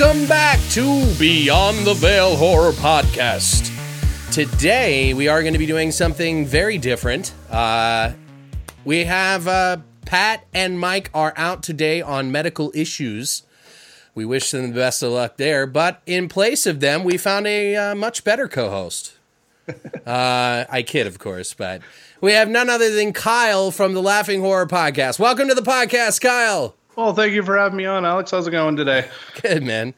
Welcome back to Beyond the Veil Horror Podcast. Today we are going to be doing something very different. Uh, we have uh, Pat and Mike are out today on medical issues. We wish them the best of luck there. But in place of them, we found a uh, much better co-host. uh, I kid, of course, but we have none other than Kyle from the Laughing Horror Podcast. Welcome to the podcast, Kyle. Well, thank you for having me on, Alex. How's it going today? Good man.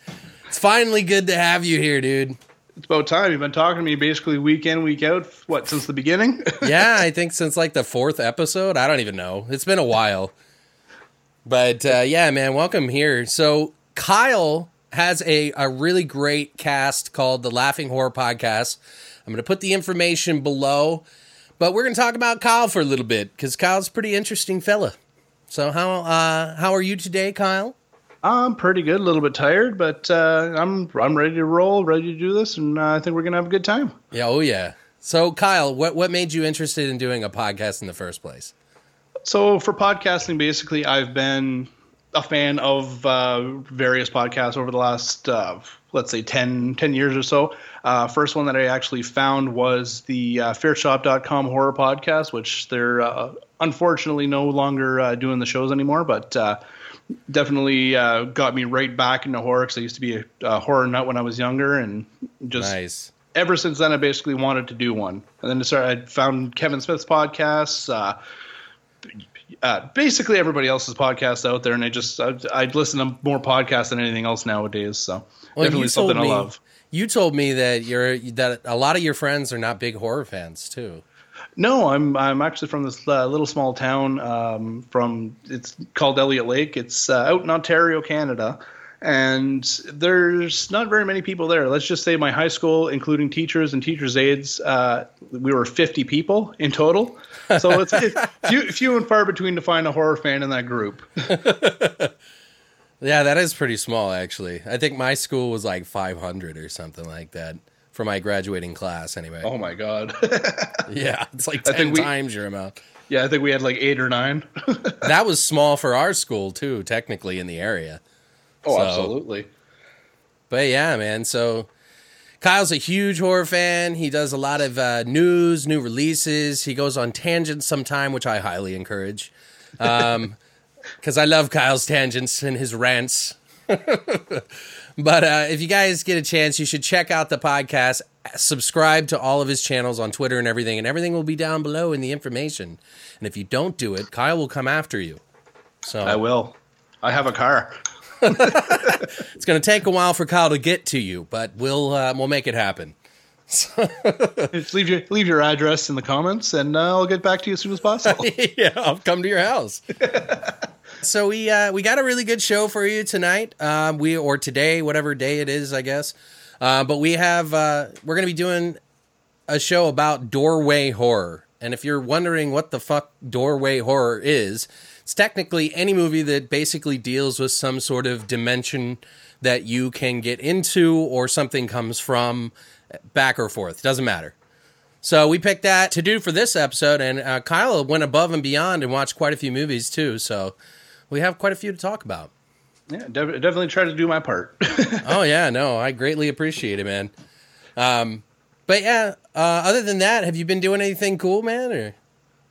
It's finally good to have you here, dude. It's about time. You've been talking to me basically week in, week out. What since the beginning? yeah, I think since like the fourth episode. I don't even know. It's been a while. But uh, yeah, man, welcome here. So Kyle has a, a really great cast called the Laughing Horror Podcast. I'm going to put the information below, but we're going to talk about Kyle for a little bit because Kyle's a pretty interesting fella. So how uh, how are you today, Kyle? I'm pretty good. A little bit tired, but uh, I'm I'm ready to roll, ready to do this, and uh, I think we're gonna have a good time. Yeah, oh yeah. So Kyle, what what made you interested in doing a podcast in the first place? So for podcasting, basically, I've been a fan of uh, various podcasts over the last, uh, let's say, 10, 10 years or so. Uh, first one that I actually found was the uh, fairshop.com horror podcast, which they're uh, unfortunately no longer uh, doing the shows anymore, but uh, definitely uh, got me right back into horror because I used to be a, a horror nut when I was younger and just Nice. ever since then, I basically wanted to do one. And then I started, I found Kevin Smith's podcasts, uh, uh, basically everybody else's podcasts out there, and I just I, I listen to more podcasts than anything else nowadays. So Well, definitely something told I love. You told me that you're that a lot of your friends are not big horror fans too. No, I'm I'm actually from this uh, little small town um, from it's called Elliott Lake. It's uh, out in Ontario, Canada, and there's not very many people there. Let's just say my high school, including teachers and teachers' aides, uh, we were 50 people in total. So it's few, few and far between to find a horror fan in that group. Yeah, that is pretty small actually. I think my school was like 500 or something like that for my graduating class anyway. Oh my god! Yeah, it's like 10 we- times your amount. yeah, I think we had like eight or nine. That was small for our school too, technically in the area. oh, So- absolutely. But yeah, man. So Kyle's a huge horror fan. He does a lot of uh, news, new releases. He goes on tangents sometime, which I highly encourage. Um, because I love Kyle's tangents and his rants. But uh, if you guys get a chance, you should check out the podcast. Subscribe to all of his channels on Twitter and everything, and everything will be down below in the information. And if you don't do it, Kyle will come after you. So I will. I have a car. It's going to take a while for Kyle to get to you, but we'll uh, we'll make it happen. Just leave your leave your address in the comments, and uh, I'll get back to you as soon as possible. yeah, I'll come to your house. So we uh, we got a really good show for you tonight. Um, we or today, whatever day it is, I guess. Uh, but we have uh, we're going to be doing a show about doorway horror. And if you're wondering what the fuck doorway horror is, it's technically any movie that basically deals with some sort of dimension that you can get into or something comes from back or forth. Doesn't matter. So we picked that to do for this episode, and uh, Kyle went above and beyond and watched quite a few movies too. So we have quite a few to talk about. yeah, def- definitely try to do my part. oh yeah, no, I greatly appreciate it, man. Um, but yeah, uh, other than that, have you been doing anything cool, man? Or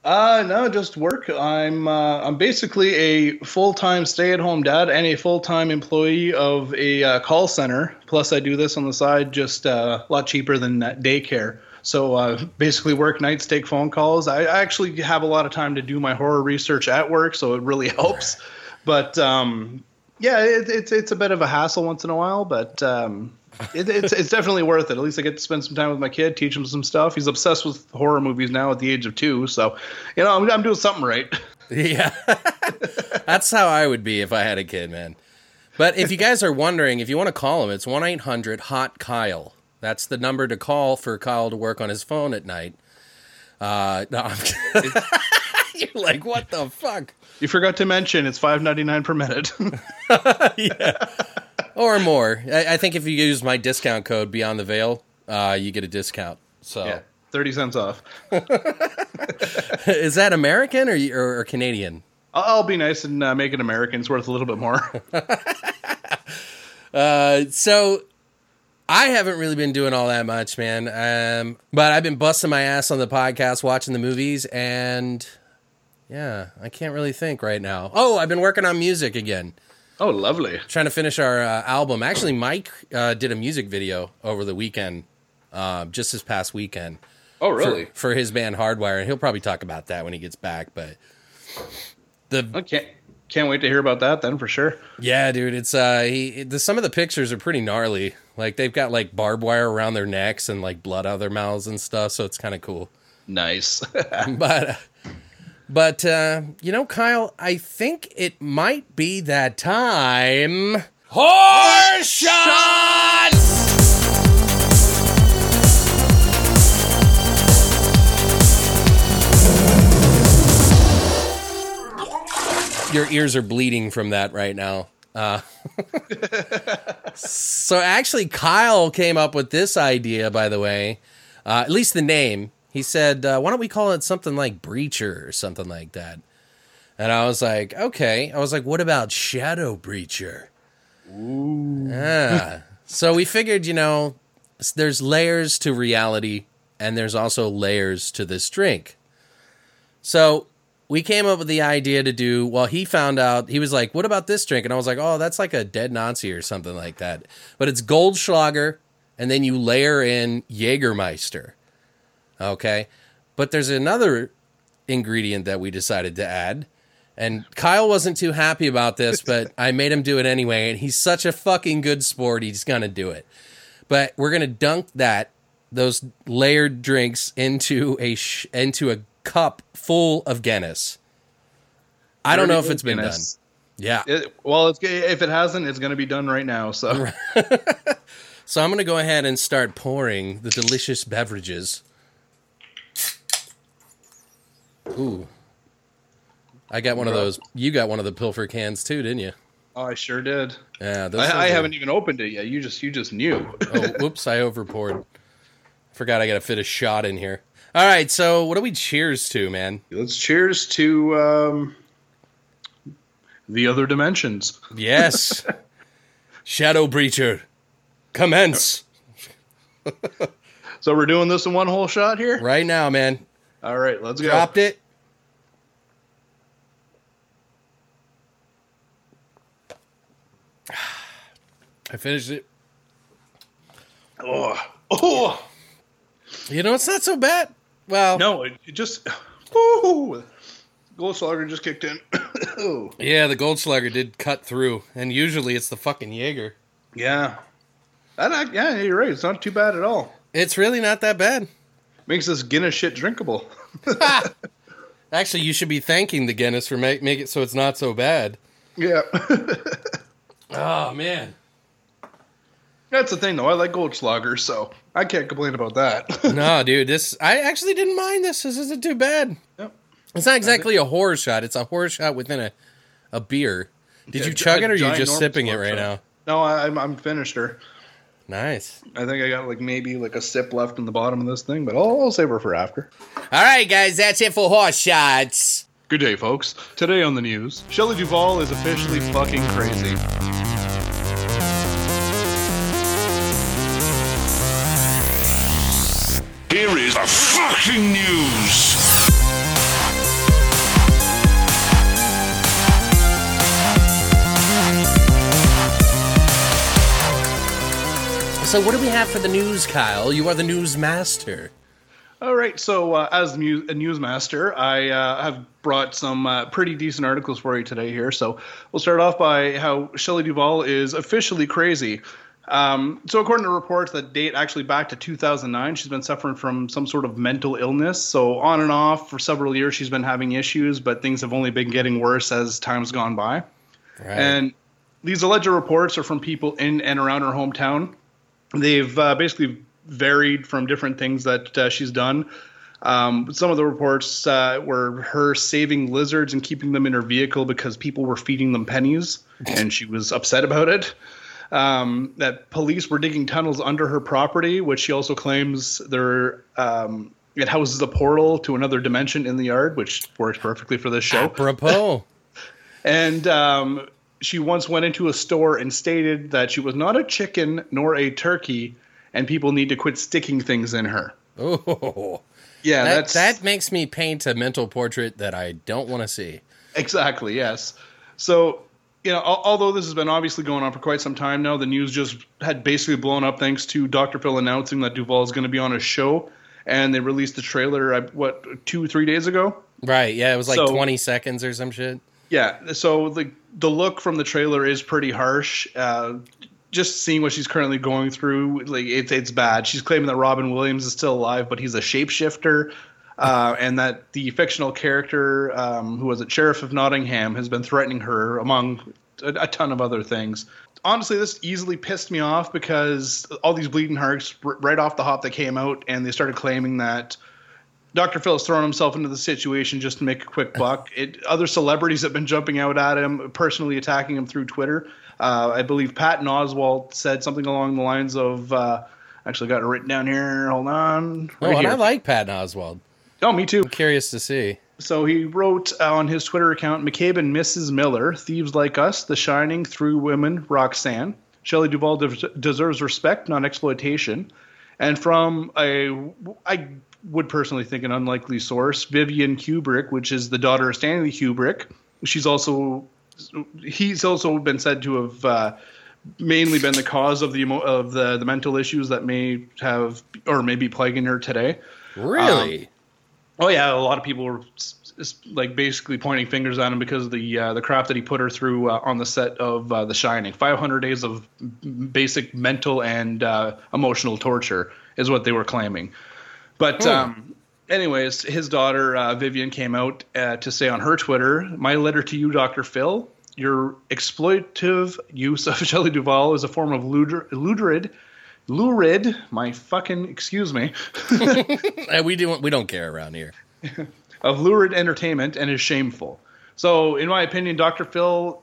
Uh no, just work. I'm uh, I'm basically a full time stay at home dad and a full time employee of a uh, call center. Plus, I do this on the side, just uh, a lot cheaper than daycare. So uh, basically, work nights, take phone calls. I, I actually have a lot of time to do my horror research at work, so it really helps. But um, yeah, it, it's it's a bit of a hassle once in a while, but um, it, it's it's definitely worth it. At least I get to spend some time with my kid, teach him some stuff. He's obsessed with horror movies now at the age of two, so you know I'm, I'm doing something right. Yeah, that's how I would be if I had a kid, man. But if you guys are wondering, if you want to call him, it's one eight hundred hot Kyle. That's the number to call for Kyle to work on his phone at night. Uh, no, You're like, what the fuck? You forgot to mention it's five ninety nine per minute. yeah, or more. I, I, think if you use my discount code Beyond the Veil, uh, you get a discount. So yeah, thirty cents off. Is that American or, or, or Canadian? I'll be nice and uh, make it American. It's worth a little bit more. uh, so I haven't really been doing all that much, man. Um, but I've been busting my ass on the podcast, watching the movies, and yeah, I can't really think right now. Oh, I've been working on music again. Oh, lovely. Trying to finish our uh, album. Actually, Mike uh, did a music video over the weekend, uh, just this past weekend. Oh, really? For, for, his band Hardwire, and he'll probably talk about that when he gets back. But the okay, can't wait to hear about that then for sure. Yeah, dude, it's uh, he the, some of the pictures are pretty gnarly. Like they've got like barbed wire around their necks and like blood out of their mouths and stuff. So it's kind of cool. Nice, but. Uh, but, uh, you know, Kyle, I think it might be that time. Horror shot! Your ears are bleeding from that right now. Uh, so actually, Kyle came up with this idea, by the way. Uh, at least the name he said, uh, "Why don't we call it something like Breacher or something like that?" And I was like, "Okay." I was like, "What about Shadow Breacher?" Ooh. Yeah. so we figured, you know, there's layers to reality, and there's also layers to this drink. So we came up with the idea to do. Well, he found out. He was like, "What about this drink?" And I was like, "Oh, that's like a dead Nazi or something like that." But it's Goldschlager, and then you layer in Jägermeister. Okay. But there's another ingredient that we decided to add. And Kyle wasn't too happy about this, but I made him do it anyway. And he's such a fucking good sport. He's going to do it. But we're going to dunk that, those layered drinks into a, sh- into a cup full of Guinness. I don't know if it's been Guinness. done. Yeah. It, well, if it hasn't, it's going to be done right now. So, so I'm going to go ahead and start pouring the delicious beverages. Ooh. I got one of those. You got one of the pilfer cans too, didn't you? Oh, I sure did. Yeah, I, I haven't even opened it yet. You just you just knew. oh, whoops! I overpoured. Forgot I got to fit a shot in here. All right, so what do we cheers to, man? Let's cheers to um, the other dimensions. Yes, Shadow Breacher, commence. so we're doing this in one whole shot here, right now, man. All right, let's go. Dropped it. I finished it. Oh, oh. You know, it's not so bad. Well, no, it, it just. Woo, Goldschlager just kicked in. yeah, the Goldschlager did cut through, and usually it's the fucking Jaeger. Yeah, that, yeah, you're right. It's not too bad at all. It's really not that bad. Makes this Guinness shit drinkable. Actually, you should be thanking the Guinness for make make it so it's not so bad. Yeah. oh man. That's the thing, though. I like Goldschlager, so I can't complain about that. no, dude, this I actually didn't mind this. This isn't too bad. Yep. It's not exactly a horror shot. It's a horror shot within a a beer. Did yeah, you chug it, or are you just sipping it right shot. now? No, I, I'm I'm finished her. Nice. I think I got like maybe like a sip left in the bottom of this thing, but I'll, I'll save her for after. All right, guys, that's it for horror shots. Good day, folks. Today on the news, Shelley Duvall is officially fucking crazy. Boxing News. So, what do we have for the news, Kyle? You are the news master. All right. So, uh, as a newsmaster, I uh, have brought some uh, pretty decent articles for you today here. So, we'll start off by how Shelley Duvall is officially crazy. Um, so according to reports that date actually back to 2009, she's been suffering from some sort of mental illness. So on and off for several years, she's been having issues, but things have only been getting worse as time's gone by. Right. And these alleged reports are from people in and around her hometown. They've uh, basically varied from different things that uh, she's done. Um, some of the reports uh, were her saving lizards and keeping them in her vehicle because people were feeding them pennies, and she was upset about it. Um, that police were digging tunnels under her property, which she also claims there um, it houses a portal to another dimension in the yard, which works perfectly for this show. Apropos. And um, she once went into a store and stated that she was not a chicken nor a turkey, and people need to quit sticking things in her. oh, Yeah, that, that's that makes me paint a mental portrait that I don't want to see. exactly yes. So you know, although this has been obviously going on for quite some time now, the news just had basically blown up thanks to Dr. Phil announcing that Duvall is going to be on a show, and they released the trailer what two three days ago. Right. Yeah, it was like So- 20 seconds or some shit. Yeah, so the the look from the trailer is pretty harsh. Uh, just seeing what she's currently going through, like it's it's bad. She's claiming that Robin Williams is still alive, but he's a shapeshifter, uh, and that the fictional character, um, who was a sheriff of Nottingham, has been threatening her among a, a ton of other things. Honestly, this easily pissed me off because all these bleeding hearts r- right off the hop that came out, and they started claiming that Dr. Phil has thrown himself into the situation just to make a quick buck. It, other celebrities have been jumping out at him, personally attacking him through Twitter. Uh, I believe Patton Oswalt said something along the lines of, uh, actually got it written down here. Hold on. Oh, Right and I here. like Patton Oswalt. Oh, me too. Curious to see. So he wrote on his Twitter account McCabe and Mrs. Miller, Thieves Like Us, The Shining, Three Women, Roxanne. Shelley Duvall de- deserves respect, not exploitation. And from a, I would personally think an unlikely source, Vivian Kubrick, which is the daughter of Stanley Kubrick. She's also, he's also been said to have uh, mainly been the cause of the of the the mental issues that may have or may be plaguing her today. Really? Oh yeah, a lot of people were like basically pointing fingers at him because of the uh, the crap that he put her through uh, on the set of uh, The Shining. 500 days of basic mental and uh, emotional torture is what they were claiming. But um, anyways, his daughter uh, Vivian came out uh, to say on her Twitter, "My letter to you, Dr. Phil." Your exploitative use of Shelley Duvall is a form of lurid, lurid, lurid. My fucking excuse me. Uh, we don't we don't care around here. of lurid entertainment and is shameful. So, in my opinion, Dr. Phil,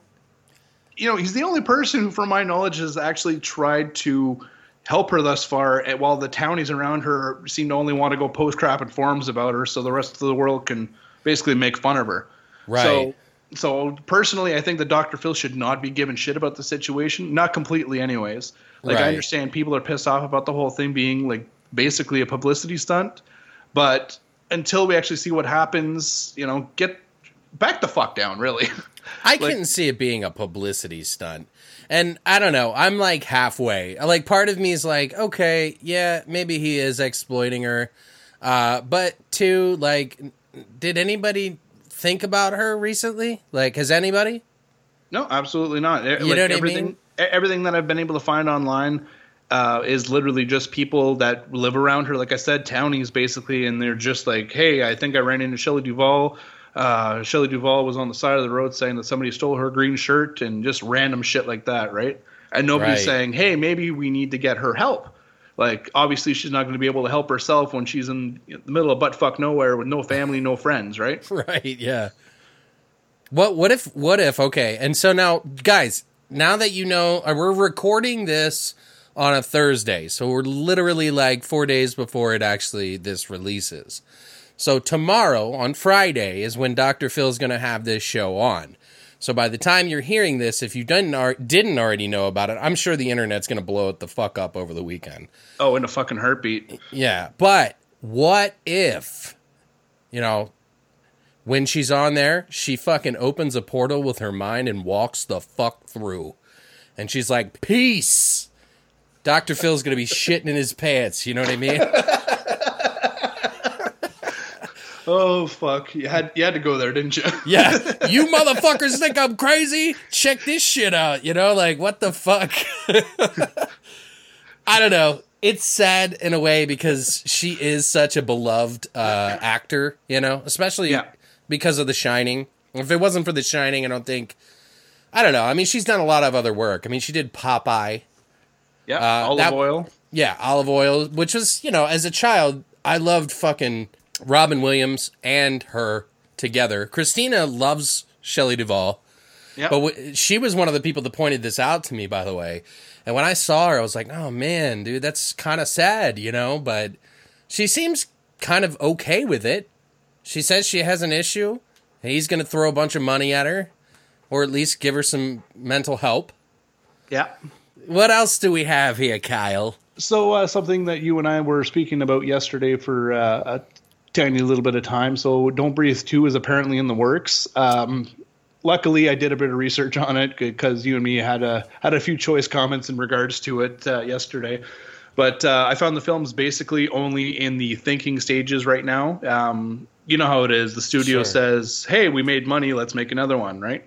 you know, he's the only person who, from my knowledge, has actually tried to help her thus far. And while the townies around her seem to only want to go post crap and forums about her, so the rest of the world can basically make fun of her. Right. So, so personally, I think that Dr. Phil should not be given shit about the situation. Not completely, anyways. Like Right. I understand people are pissed off about the whole thing being like basically a publicity stunt, but until we actually see what happens, you know, get back the fuck down, really. I couldn't see it being a publicity stunt. And I don't know, I'm like halfway. Like part of me is like, okay, yeah, maybe he is exploiting her. Uh, but two, like, did anybody think about her recently? Like, has anybody? No, absolutely not. You know what I mean? Everything that I've been able to find online uh, is literally just people that live around her. Like I said, townies basically, and they're just like, "Hey, I think I ran into Shelley Duvall. Uh, Shelley Duvall was on the side of the road saying that somebody stole her green shirt, and just random shit like that, right? And nobody's Right. saying, "Hey, maybe we need to get her help." Like, obviously, she's not going to be able to help herself when she's in the middle of butt fuck nowhere with no family, no friends, right? Right, yeah. What what if what if okay. And so now guys, now that you know uh, we're recording this on a Thursday. So we're literally like 4 days before it actually this releases. So tomorrow on Friday is when Dr. Phil's going to have this show on. So by the time you're hearing this, if you didn't didn't already know about it, I'm sure the internet's going to blow it the fuck up over the weekend. Oh, in a fucking heartbeat. Yeah, but what if, you know, when she's on there, she fucking opens a portal with her mind and walks the fuck through. And she's like, peace. Dr. Phil's going to be shitting in his pants. You know what I mean? Oh fuck! You had you had to go there, didn't you? Yeah. You motherfuckers think I'm crazy? Check this shit out. You know, like, what the fuck? I don't know. It's sad in a way because she is such a beloved uh, actor, you know, especially Yeah. Because of The Shining. If it wasn't for The Shining, I don't think. I don't know. I mean, she's done a lot of other work. I mean, she did Popeye. Yeah, Uh, olive that- oil. Yeah, olive oil, which was, you know, as a child, I loved fucking Robin Williams and her together. Christina loves Shelley Duvall, Yeah, but w- she was one of the people that pointed this out to me, by the way. And when I saw her, I was like, oh man, dude, that's kind of sad, you know? But she seems kind of okay with it. She says she has an issue, and he's going to throw a bunch of money at her, or at least give her some mental help. yeah. What else do we have here, Kyle? So uh, something that you and I were speaking about yesterday for uh, a tiny little bit of time. So Don't Breathe Two is apparently in the works. Um, luckily, I did a bit of research on it because you and me had a had a few choice comments in regards to it uh, yesterday. But uh, I found the film's basically only in the thinking stages right now. Um, you know how it is. The studio Sure. says, "Hey, we made money. Let's make another one." Right?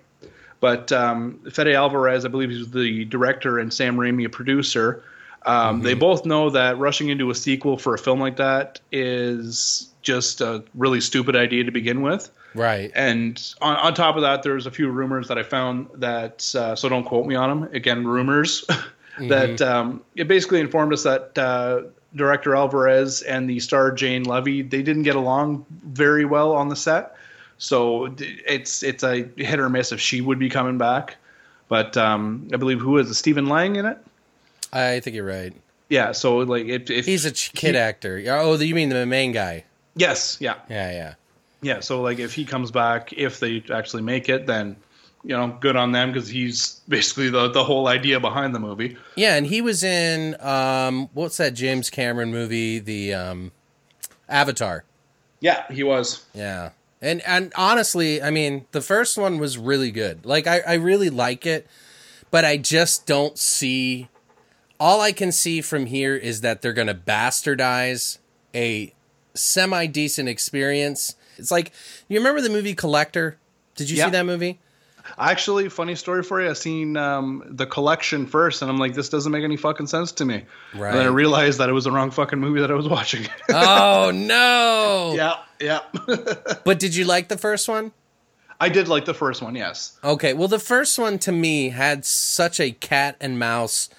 But um, Fede Alvarez, I believe he's the director, and Sam Raimi, a producer. Um, They both know that rushing into a sequel for a film like that is just a really stupid idea to begin with. Right. And on, on top of that, there's a few rumors that I found that, uh, so don't quote me on them. Again, rumors that um, it basically informed us that uh, director Alvarez and the star Jane Levy they didn't get along very well on the set. So it's it's a hit or miss if she would be coming back. But um, I believe who is it? Stephen Lang in it? I think you're right. Yeah. So like if, if He's a kid actor. Oh, you mean the main guy? yes, yeah, Yeah, yeah. yeah. So like if he comes back, if they actually make it, then you know, good on them because he's basically the the whole idea behind the movie. Yeah, and he was in um what's that James Cameron movie, the um Avatar. Yeah, he was. Yeah. And and honestly, I mean, the first one was really good. Like I, I really like it, but I just don't see all I can see from here is that they're gonna bastardize a semi decent experience. It's like you remember the movie Collector? Did you Yeah. see that movie? Actually, funny story for you. I seen um, the collection first, and I'm like, this doesn't make any fucking sense to me. Right. And then I realized that it was the wrong fucking movie that I was watching. oh no. yeah, yeah. But did you like the first one? I did like the first one. Yes. Okay, well, the first one to me had such a cat and mouse,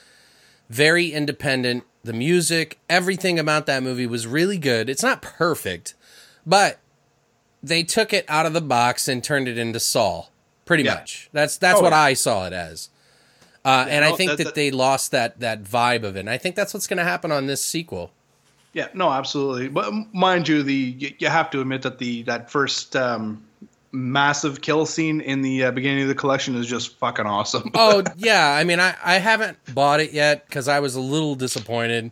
very independent. The music, everything about that movie was really good. It's not perfect, but they took it out of the box and turned it into Saw. Pretty Yeah. much. That's that's Oh, what yeah. I saw it as. Uh, and I think that- that, that- they lost that that vibe of it. And I think that's what's going to happen on this sequel. Yeah. No, absolutely. But mind you, the you, you have to admit that the that first um, massive kill scene in the uh, beginning of the collection is just fucking awesome. Oh yeah, I mean, I I haven't bought it yet because I was a little disappointed.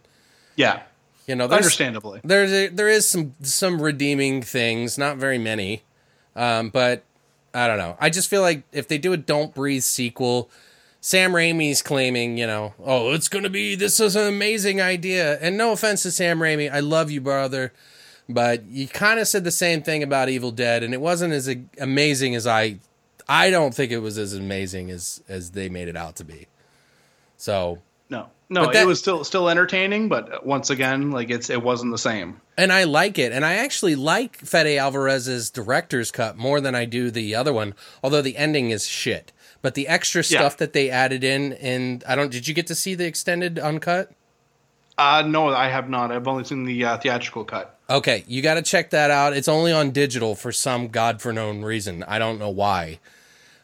yeah. You know, Understandably. there's a, there is some some redeeming things, not very many, um, but I don't know. I just feel like if they do a Don't Breathe sequel, Sam Raimi's claiming, you know, oh, it's gonna be this is an amazing idea. And no offense to Sam Raimi, I love you, brother, but you kind of said the same thing about Evil Dead, and it wasn't as amazing as I. I don't think it was as amazing as as they made it out to be. So No. That- it was still still entertaining, but once again, like it's it wasn't the same. and I like it, and I actually like Fede Alvarez's director's cut more than I do the other one. Although the ending is shit, but the extra Yeah. stuff that they added in, and I don't. Did you get to see the extended uncut? Uh no, I have not. I've only seen the uh, theatrical cut. Okay, you got to check that out. It's only on digital for some god for known reason. I don't know why,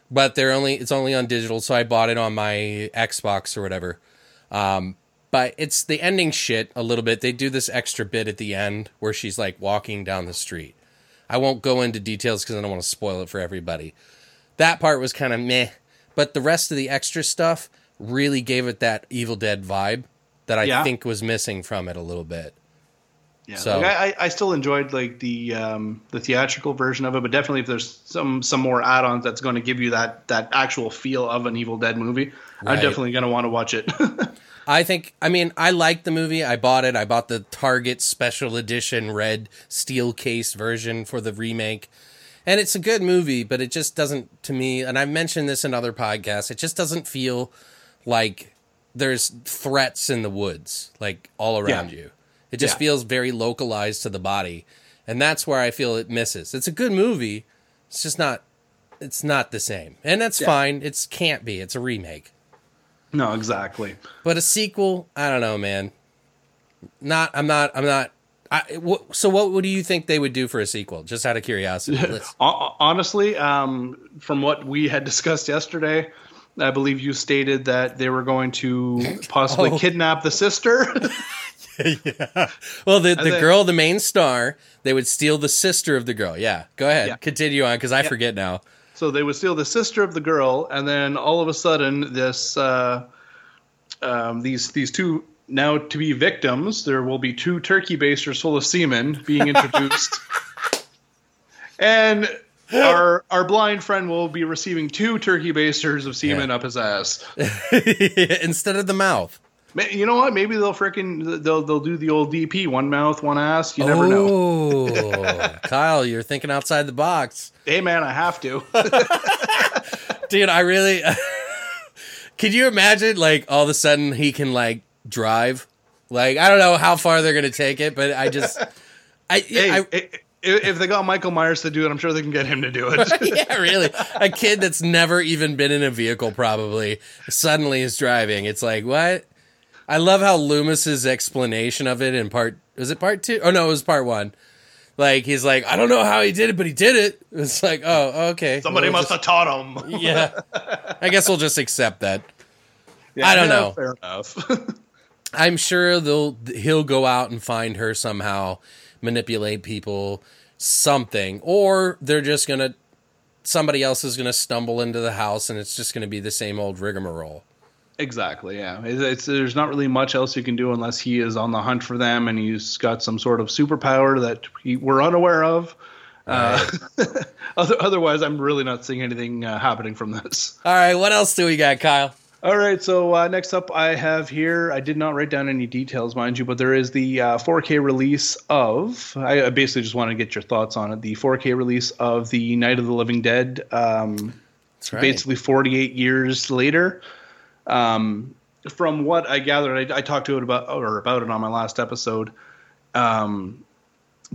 but they're only it's only on digital. So I bought it on my Xbox or whatever. Um, but it's the ending shit a little bit. They do this extra bit at the end where she's like walking down the street. I won't go into details because I don't want to spoil it for everybody. That part was kind of meh, but the rest of the extra stuff really gave it that Evil Dead vibe that I Yeah. think was missing from it a little bit. Yeah, So- like, I, I- I still enjoyed like the um, the theatrical version of it, but definitely if there's some some more add-ons that's going to give you that that actual feel of an Evil Dead movie, I'm definitely going to want to watch it. I think, I mean, I liked the movie. I bought it. I bought the Target special edition red steel case version for the remake. And it's a good movie, but it just doesn't, to me, and I've mentioned this in other podcasts, it just doesn't feel like there's threats in the woods, like all around Yeah. you. It just Yeah. feels very localized to the body. And that's where I feel it misses. It's a good movie. It's just not, it's not the same. And that's Yeah. fine. It's can't be. It's a remake. No, exactly. But a sequel, I don't know, man. Not, I'm not, I'm not. I, wh- so, what, what do you think they would do for a sequel? Just out of curiosity. Honestly, um, from what we had discussed yesterday, I believe you stated that they were going to possibly Oh. kidnap the sister. yeah. well, the, the then- girl, the main star, they would steal the sister of the girl. Yeah, go ahead, Yeah. continue on because I forget now. So they would steal the sister of the girl, and then all of a sudden, this uh, um, these these two now to be victims. There will be two turkey basters full of semen being introduced, and. Our our blind friend will be receiving two turkey basters of semen Yeah. up his ass. Instead of the mouth. You know what? Maybe they'll frickin' they'll they'll do the old DP one mouth one ass. You never know. Oh, Kyle, you're thinking outside the box, Hey man, I have to. dude. I really. Could you imagine, like, all of a sudden he can like drive? Like, I don't know how far they're gonna take it, but I just, I, hey, i- if they got Michael Myers to do it, I'm sure they can get him to do it. yeah, really. A kid that's never even been in a vehicle probably suddenly is driving. It's like, what? I love how Loomis's explanation of it in part was it part two? Oh no, it was part one. Like he's like, I don't know how he did it, but he did it. It's like, oh, okay. Somebody We'll must just- have taught him. Yeah. I guess we'll just accept that. Yeah, I don't yeah, know. Fair enough. I'm sure they'll he'll go out and find her somehow, manipulate people, something, or they're just gonna somebody else is gonna stumble into the house and it's just gonna be the same old rigmarole. Exactly. Yeah. It's, it's, there's not really much else you can do unless he is on the hunt for them and he's got some sort of superpower that he, we're unaware of. Uh, other, otherwise, I'm really not seeing anything uh, happening from this. All right, what else do we got, Kyle? All right, so uh, next up, I have here. I did not write down any details, mind you, but there is the uh, 4K release of. I I basically just want to get your thoughts on it. The 4K release of the Night of the Living Dead. Um, That's right. basically 48 years later. Um, from what I gathered, I, I talked to it about or about it on my last episode. Um,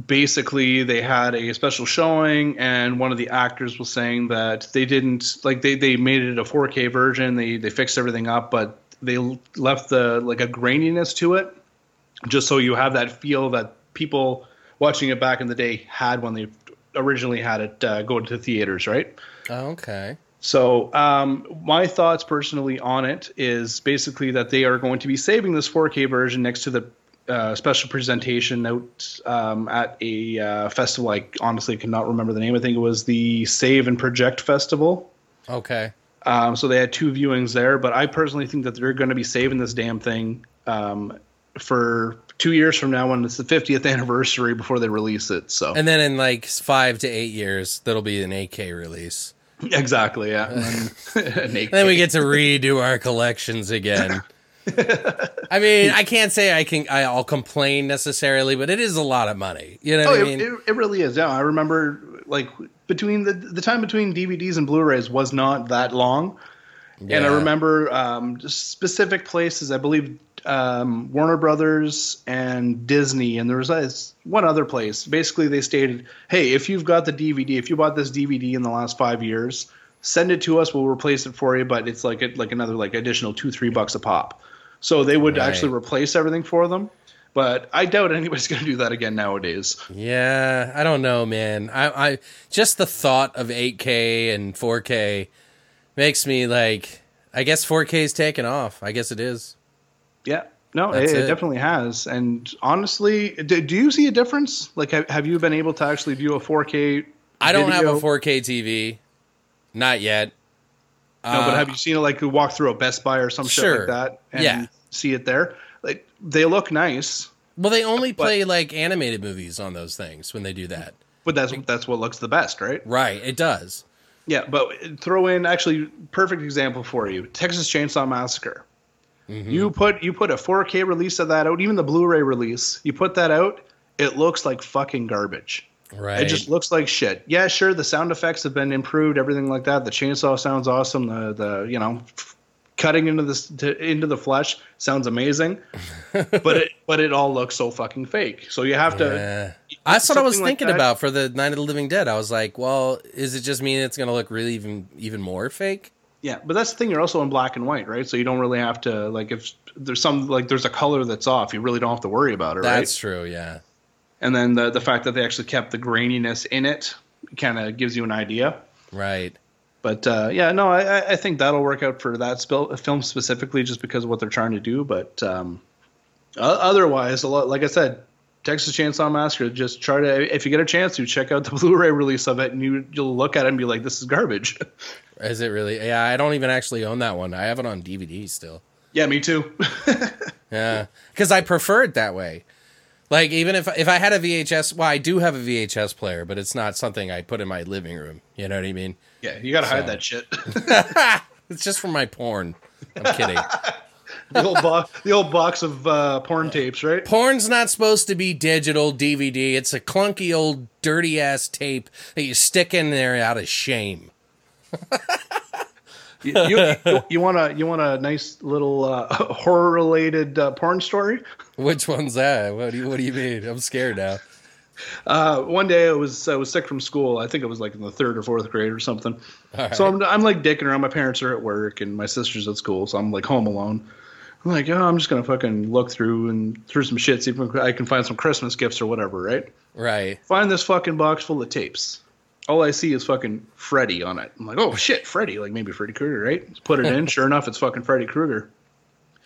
basically, they had a special showing, and one of the actors was saying that they didn't like they they made it a 4K version. They they fixed everything up, but they left the like a graininess to it, just so you have that feel that people watching it back in the day had when they originally had it uh, go to theaters, right? Okay. So, um, my thoughts personally on it is basically that they are going to be saving this 4K version next to the uh, special presentation out um, at a uh, festival. I honestly cannot remember the name. I think it was the Save and Project Festival. Okay. Um, so they had two viewings there, but I personally think that they're going to be saving this damn thing um, for two years from now when it's the 50th anniversary before they release it. So And then in like five to eight years, that'll be an 8K release. Exactly, yeah. And then, an 8K. Then we get to redo our collections again. I mean, I can't say I can. I'll complain necessarily, but it is a lot of money. You know Oh, what I it, mean? it, it really is. Yeah, I remember like between the the time between DVDs and Blu-rays was not that long, and I remember um, specific places. I believe um, Warner Brothers and Disney, and there was one other place. Basically, they stated, "Hey, if you've got the DVD, if you bought this DVD in the last five years." Send it to us. We'll replace it for you, but it's like like another like additional two three bucks a pop. So they would Right. actually replace everything for them. But I doubt anybody's going to do that again nowadays. Yeah, I don't know, man. I, I just the thought of 8K and 4K makes me like. I guess 4K is taken off. I guess it is. Yeah, no, it, it it. definitely has. And honestly, do, do you see a difference? Like, have, have you been able to actually view a 4K? I don't have a 4K TV, not yet. No, but Uh, have you seen it like walk through a Best Buy or some shit like that and Yeah. see it there? Like they look nice, Well, they only play like animated movies on those things when they do that. But that's that's what looks the best, right? Right, it does. Yeah, but throw in actually perfect example for you: Texas Chainsaw Massacre. Mm-hmm. You put you put a 4K release of that out, even the Blu-ray release. You put that out, it looks like fucking garbage. Right. It just looks like shit. Yeah, sure, the sound effects have been improved, everything like that. The chainsaw sounds awesome. The the you know cutting into the to, into the flesh sounds amazing, but it but it all looks so fucking fake. So you have to. Yeah. That's what I was something like thinking about for the Night of the Living Dead. I was like, well, is it just mean it's going to look really even even more fake? Yeah, but that's the thing. You're also in black and white, right? So you don't really have to like if there's some like there's a color that's off, you really don't have to worry about it, That's right? That's true. Yeah. And then the the fact that they actually kept the graininess in it kind of gives you an idea. Right. But uh, yeah, no, I, I- think that'll work out for that spil- film specifically, just because of what they're trying to do. But um, otherwise, a lot, like I said, Texas Chainsaw Massacre. Just try to, if you get a chance to, check out the Blu-ray release of it, and you you'll look at it and be like, "This is garbage." Is it really? Yeah, I don't even actually own that one. I have it on DVD still. yeah, me too. Yeah, because I prefer it that way. Like even if if I had a VHS, well, I do have a VHS player, but it's not something I put in my living room. You know what I mean? yeah, you gotta hide that shit. It's just for my porn. I'm kidding. the old box, the old box of uh, porn tapes, right? Porn's not supposed to be digital DVD. It's a clunky old dirty ass tape that you stick in there out of shame. You, you, you, want a you want a nice little uh, horror related uh, porn story? Which one's that? What do you What do you mean? I'm scared now. Uh, one day I was I was sick from school. I think it was like in the third or fourth grade or something. So I'm I'm like dicking around. My parents are at work and my sister's at school, so I'm like home alone. I'm like, oh, I'm just gonna fucking look through and through some shit, see if I can find some Christmas gifts or whatever, right? Right. Find this fucking box full of tapes. All I see is fucking Freddy on it. I'm like, oh shit, Freddy, like maybe Freddy Krueger, right? Put it in. sure enough, it's fucking Freddy Krueger.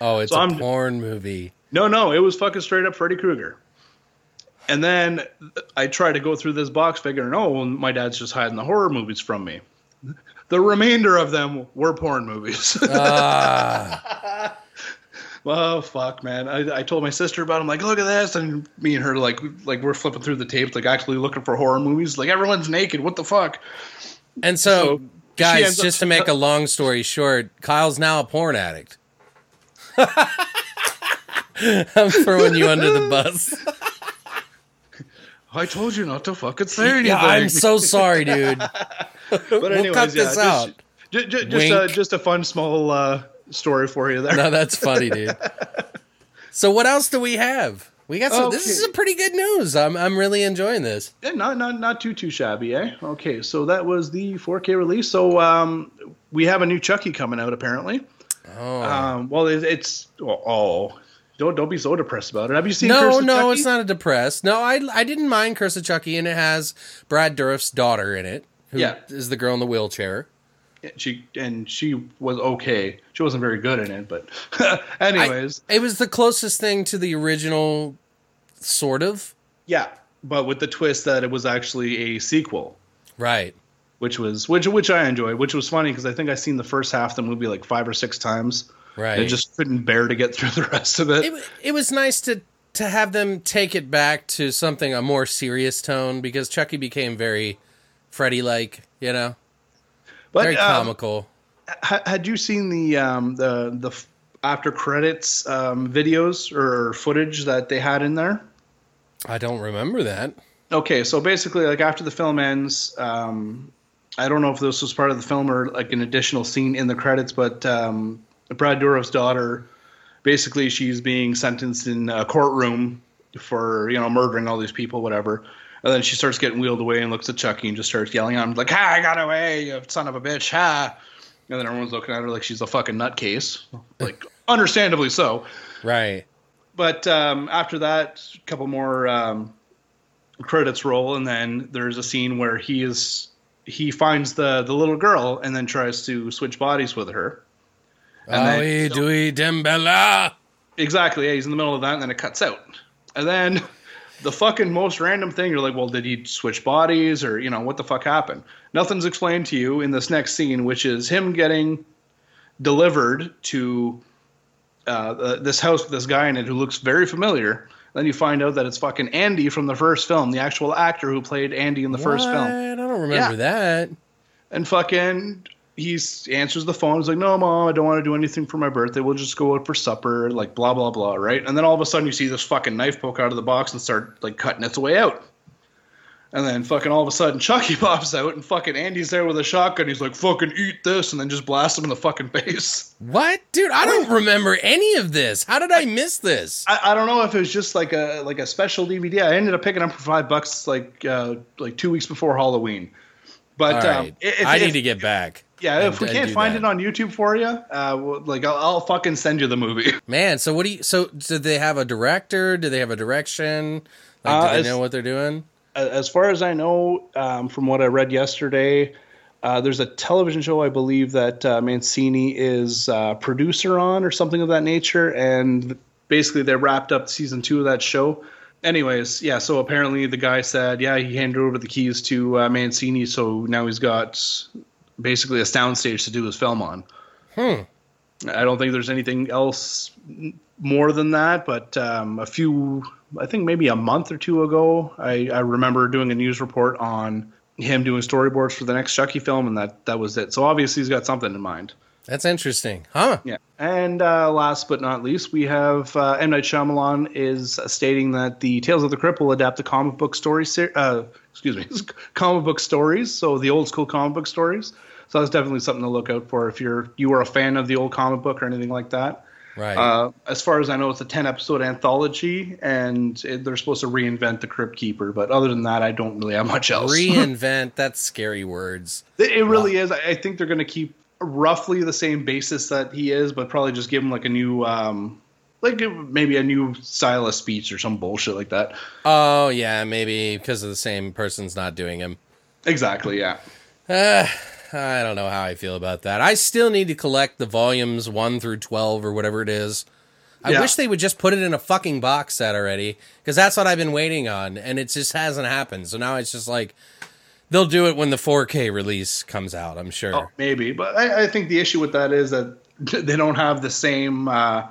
Oh, it's So a I'm- porn movie. No, no, it was fucking straight up Freddy Krueger. And then I try to go through this box figuring, oh, well, my dad's just hiding the horror movies from me. The remainder of them were porn movies. Ah, oh fuck, man! I, I told my sister about. it. I'm like, look at this, and me and her like like we're flipping through the tapes, like actually looking for horror movies. Like everyone's naked. What the fuck? and so, So, guys, ends up- just to make a long story short, Kyle's now a porn addict. I'm throwing you under the bus. I told you not to fucking say anything. Yeah, I'm so sorry, dude. but we'll anyways, cut yeah, this just, out. Just, just, just, uh, just a fun small uh, story for you there. No, that's funny, dude. So what else do we have? We got some. This is a pretty good news. I'm I'm really enjoying this. Yeah, not not not too too shabby, eh? Okay, so that was the 4K release. So um, we have a new Chucky coming out apparently. Oh Um, well, it, it's oh, oh, don't don't be so depressed about it. Have you seen? Curse no, of no, it's not a depressed. No, I I didn't mind Curse of Chucky, and it has Brad Dourif's daughter in it, who is Yeah. the girl in the wheelchair. She and she was okay. She wasn't very good in it, but anyways, It was the closest thing to the original, sort of. yeah. But with the twist that it was actually a sequel. Right. Which was which which I enjoyed, which was funny because I think I seen the first half of the movie like five or six times. Right. I just couldn't bear to get through the rest of it. it, it was nice to to have them take it back to something a more serious tone because Chucky became very Freddy like, you know, but very um, comical. ha- had you seen the um, the the after credits um, videos or footage that they had in there? I don't remember that. Okay, so basically, like after the film ends, um, I don't know if this was part of the film or like an additional scene in the credits, but um, Brad Dourif's daughter, basically, she's being sentenced in a courtroom for you know murdering all these people, whatever. And then she starts getting wheeled away and looks at Chucky and just starts yelling at him like, "Ha! I got away, you son of a bitch! Ha!" And then everyone's looking at her like she's a fucking nutcase, like understandably so. Right. But um, after that, a couple more um, credits roll, and then there's a scene where he is he finds the the little girl and then tries to switch bodies with her. And then- Ade Due Damballa. Exactly, yeah, he's in the middle of that, and then it cuts out. And then the fucking most random thing, you're like, well, did he switch bodies, or you know, what the fuck happened? Nothing's explained to you in this next scene, which is him getting delivered to uh, uh, this house with this guy in it who looks very familiar, Then you find out that it's fucking Andy from the first film, the actual actor who played Andy in the first What? film. I don't remember Yeah. that. And fucking he's answers the phone. He's like, "No, mom, I don't want to do anything for my birthday. We'll just go out for supper." Like blah blah blah, right? And then all of a sudden, you see this fucking knife poke out of the box and start like cutting its way out. And then fucking all of a sudden, Chucky pops out and fucking Andy's there with a shotgun. He's like, "Fucking eat this," and then just blast him in the fucking face. What, dude? I don't remember any of this. How did I miss this? I, I don't know if it was just like a like a special DVD. I ended up picking up for five bucks like uh, like two weeks before Halloween. But All um, if, I if- need to get back. Yeah, if and- we can't find that. it on YouTube for you, uh, well, like I'll, I'll fucking send you the movie. Man, so what do you? So did they have a director? Do they have a direction? Like, Uh, do they it's- know what they're doing? As far as I know, um, from what I read yesterday, uh, there's a television show I believe that uh, Mancini is uh, producer on, or something of that nature, and basically they wrapped up season two of that show. Anyways, yeah. So apparently the guy said, yeah, he handed over the keys to uh, Mancini, so now he's got basically a soundstage to do his film on. Hmm. I don't think there's anything else more than that, but um, a few, I think maybe a month or two ago, I, I remember doing a news report on him doing storyboards for the next Chucky film, and that that was it. So obviously he's got something in mind. That's interesting, huh? Yeah. And uh, last but not least, we have uh, M Night Shyamalan is stating that the Tales of the Crypt will adapt the comic book story, ser- uh, excuse me, comic book stories. So the old school comic book stories. So that's definitely something to look out for if you're you are a fan of the old comic book or anything like that. Right. Uh, as far as I know, it's a 10 episode anthology, and it, they're supposed to reinvent the Crypt Keeper. But other than that, I don't really have much else. Reinvent. That's scary words. it it really is. I I think they're going to keep roughly the same basis that he is, but probably just give him like a new, um, like maybe a new style of speech or some bullshit like that. Oh yeah, maybe because of the same person's not doing him. Exactly. Yeah. Uh, I don't know how I feel about that. I still need to collect the volumes one through twelve or whatever it is. I Yeah. wish they would just put it in a fucking box set already, because that's what I've been waiting on, and it just hasn't happened. So now it's just like they'll do it when the 4K release comes out. I'm sure. Oh, maybe, but I, I think the issue with that is that they don't have the same uh,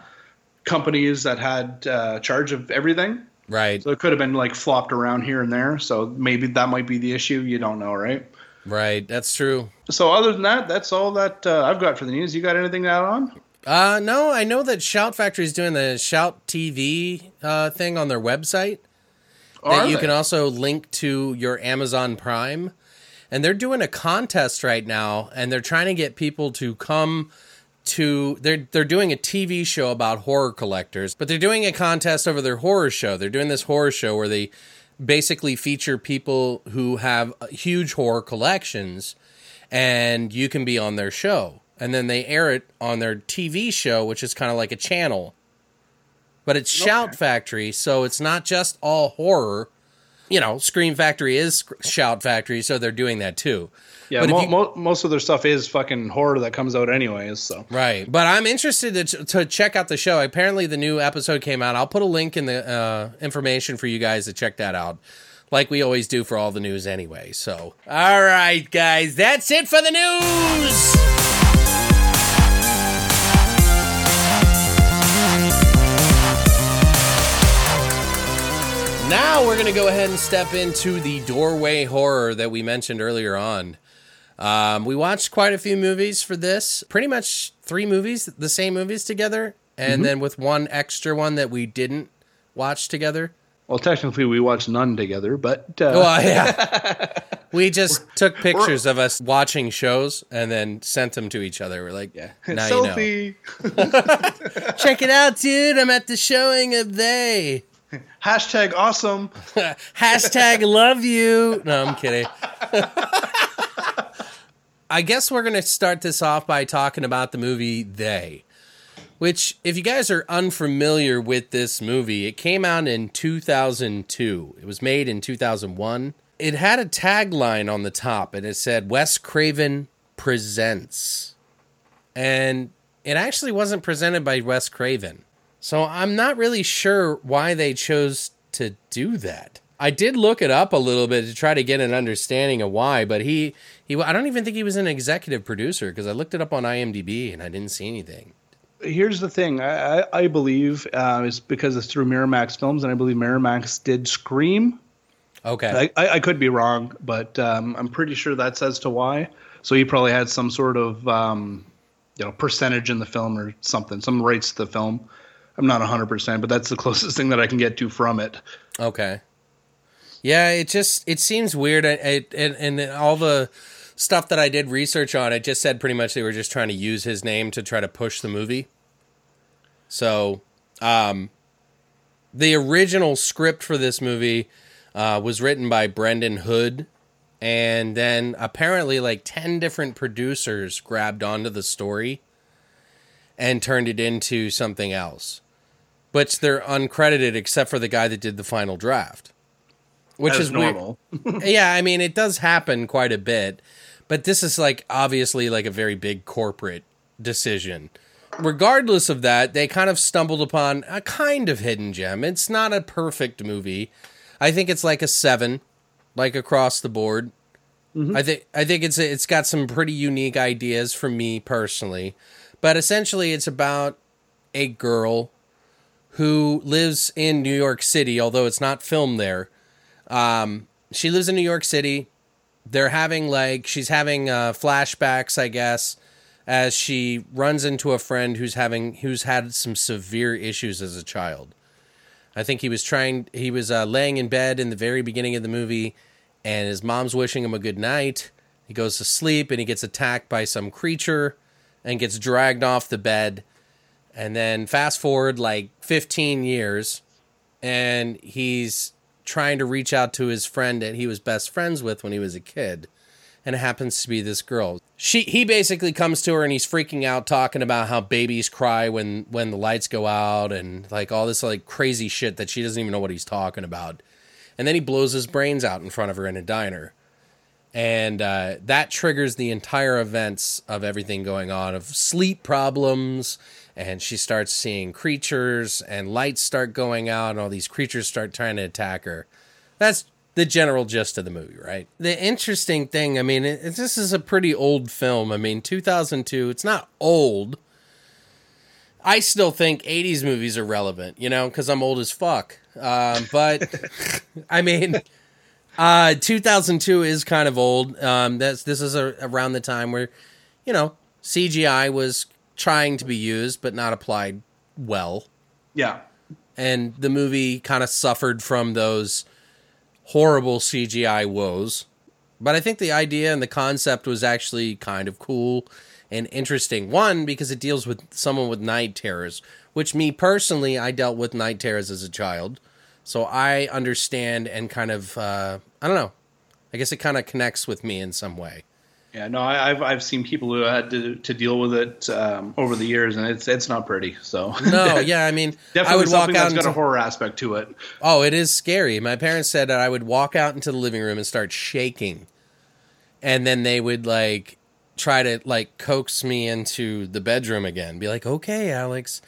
companies that had uh, charge of everything. Right, So it could have been like flopped around here and there. So maybe that might be the issue. You don't know, right? Right. That's true. So other than that, that's all that uh, I've got for the news. You got anything to add on? Uh, no, I know that Shout Factory is doing the Shout TV uh, thing on their website. that Are you can also link to your Amazon Prime. And they're doing a contest right now, and they're trying to get people to come to they're they're doing a TV show about horror collectors, but they're doing a contest over their horror show. They're doing this horror show where they basically feature people who have huge horror collections and you can be on their show. And then they air it on their TV show, which is kind of like a channel. But it's Shout Factory, so it's not just all horror. You know, Scream Factory is Shout Factory, so they're doing that too. Yeah, But mo- you- mo- most of their stuff is fucking horror that comes out anyways. So Right. But I'm interested to, to check out the show. Apparently, the new episode came out. I'll put a link in the uh, information for you guys to check that out, like we always do for all the news anyway. So, all right, guys, that's it for the news. Now we're going to go ahead and step into the doorway horror that we mentioned earlier on. Um, we watched quite a few movies for this. Pretty much three movies, the same movies together, and then with one extra one that we didn't watch together. well, technically we watched none together, but uh, Well, yeah. we just took pictures of us watching shows and then sent them to each other. We're like, yeah, now you know. Check it out, dude. I'm at the showing of They. Hashtag awesome. Hashtag love you. No, I'm kidding. I guess we're going to start this off by talking about the movie They, which, if you guys are unfamiliar with this movie, it came out in 2002. It was made in 2001. It had a tagline on the top and it said Wes Craven Presents. And it actually wasn't presented by Wes Craven. So I'm not really sure why they chose to do that. I did look it up a little bit to try to get an understanding of why, but he he I don't even think he was an executive producer because I looked it up on IMDb and I didn't see anything. here's the thing. I, I, I believe uh, it's because it's through Miramax Films, and I believe Miramax did Scream. Okay. I, I, could be wrong, but um, I'm pretty sure that's as to why. So he probably had some sort of um, you know percentage in the film or something, some rights to the film. I'm not 100, percent but that's the closest thing that I can get to from it. Okay. Yeah, it just it seems weird. And and all the stuff that I did research on, it just said pretty much they were just trying to use his name to try to push the movie. So, um, the original script for this movie uh, was written by Brendan Hood, and then apparently like ten different producers grabbed onto the story and turned it into something else. But they're uncredited except for the guy that did the final draft which As is normal. Weird. yeah, I mean, it does happen quite a bit, but this is like obviously like a very big corporate decision. Regardless of that, they kind of stumbled upon a kind of hidden gem. It's not a perfect movie. I think it's like a seven, like across the board. Mm-hmm. I think I think it's it's got some pretty unique ideas for me personally, but essentially it's about a girl who lives in New York City, although it's not filmed there. Um, she lives in New York City. They're having like she's having uh, flashbacks, I guess, as she runs into a friend who's having who's had some severe issues as a child. I think he was trying. He was uh, laying in bed in the very beginning of the movie, and his mom's wishing him a good night. He goes to sleep, and he gets attacked by some creature, and gets dragged off the bed. And then fast forward like 15 years, and he's trying to reach out to his friend that he was best friends with when he was a kid and it happens to be this girl. She he basically comes to her and he's freaking out talking about how babies cry when when the lights go out and like all this like crazy shit that she doesn't even know what he's talking about. And then he blows his brains out in front of her in a diner. And uh, that triggers the entire events of everything going on of sleep problems and she starts seeing creatures and lights start going out and all these creatures start trying to attack her. That's the general gist of the movie right? The interesting thing i mean it, it- this is a pretty old film. I mean 2002 it's not old. I still think 80s movies are relevant you know because i'm old as fuck. Um, but i mean uh, 2002 is kind of old. Um, that's this is a, around the time where, you know, CGI was trying to be used but not applied well, Yeah. and the movie kind of suffered from those horrible CGI woes. But I think the idea and the concept was actually kind of cool and interesting. One because it deals with someone with night terrors, which me personally, I dealt with night terrors as a child. So I understand and kind of uh, I don't know. I guess it kind of connects with me in some way. Yeah, no, I, I've I've seen people who had to, to deal with it um, over the years, and it's it's not pretty. So No, yeah, I mean, definitely I would walk something out that's got a horror aspect to it. Oh, it is scary. My parents said that I would walk out into the living room and start shaking. And then they would like try to like coax me into the bedroom again. Be like, "Okay, Alex,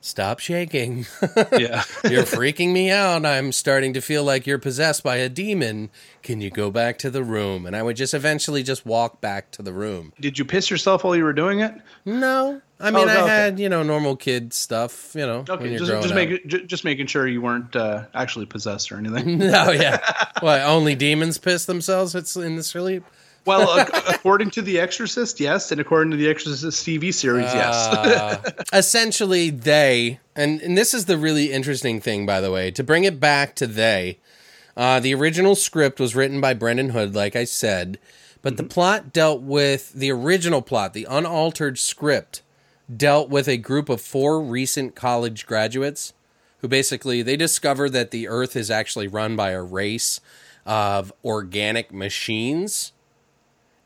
stop shaking. Yeah, you're freaking me out. I'm starting to feel like you're possessed by a demon. Can you go back to the room?" And I would just eventually just walk back to the room. did you piss yourself while you were doing it? No. I mean, Oh, I okay. had, you know, normal kid stuff, you know, when Okay, you're just just make ju- just making sure you weren't uh, actually possessed or anything. No, yeah. What? Only demons piss themselves? It's in the sleep. Well, according to The Exorcist, yes, and according to the Exorcist TV series, yes. Uh, essentially, they and and this is the really interesting thing, by the way. To bring it back to they, uh, the original script was written by Brendan Hood, like I said, but the plot dealt with the original plot, the unaltered script dealt with a group of four recent college graduates who basically they discover that the earth is actually run by a race of organic machines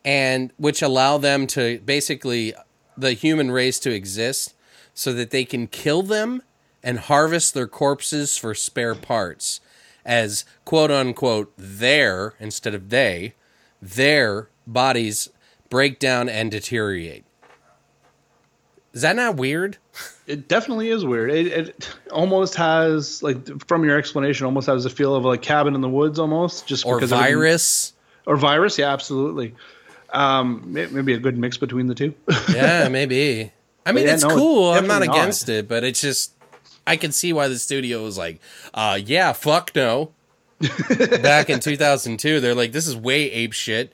and which allow them to basically the human race to exist so that they can kill them and harvest their corpses for spare parts as quote unquote their instead of they their bodies break down and deteriorate is that not weird It definitely is weird. It, it almost has like from your explanation, almost has a feel of like cabin in the woods, almost just or because virus or virus. Yeah, absolutely. Um, maybe a good mix between the two. yeah maybe I mean, yeah, it's no, cool. I'm not definitely not. against it, but it's just I can see why the studio was like, uh, yeah, fuck no. Back in 2002, they're like, this is way ape shit.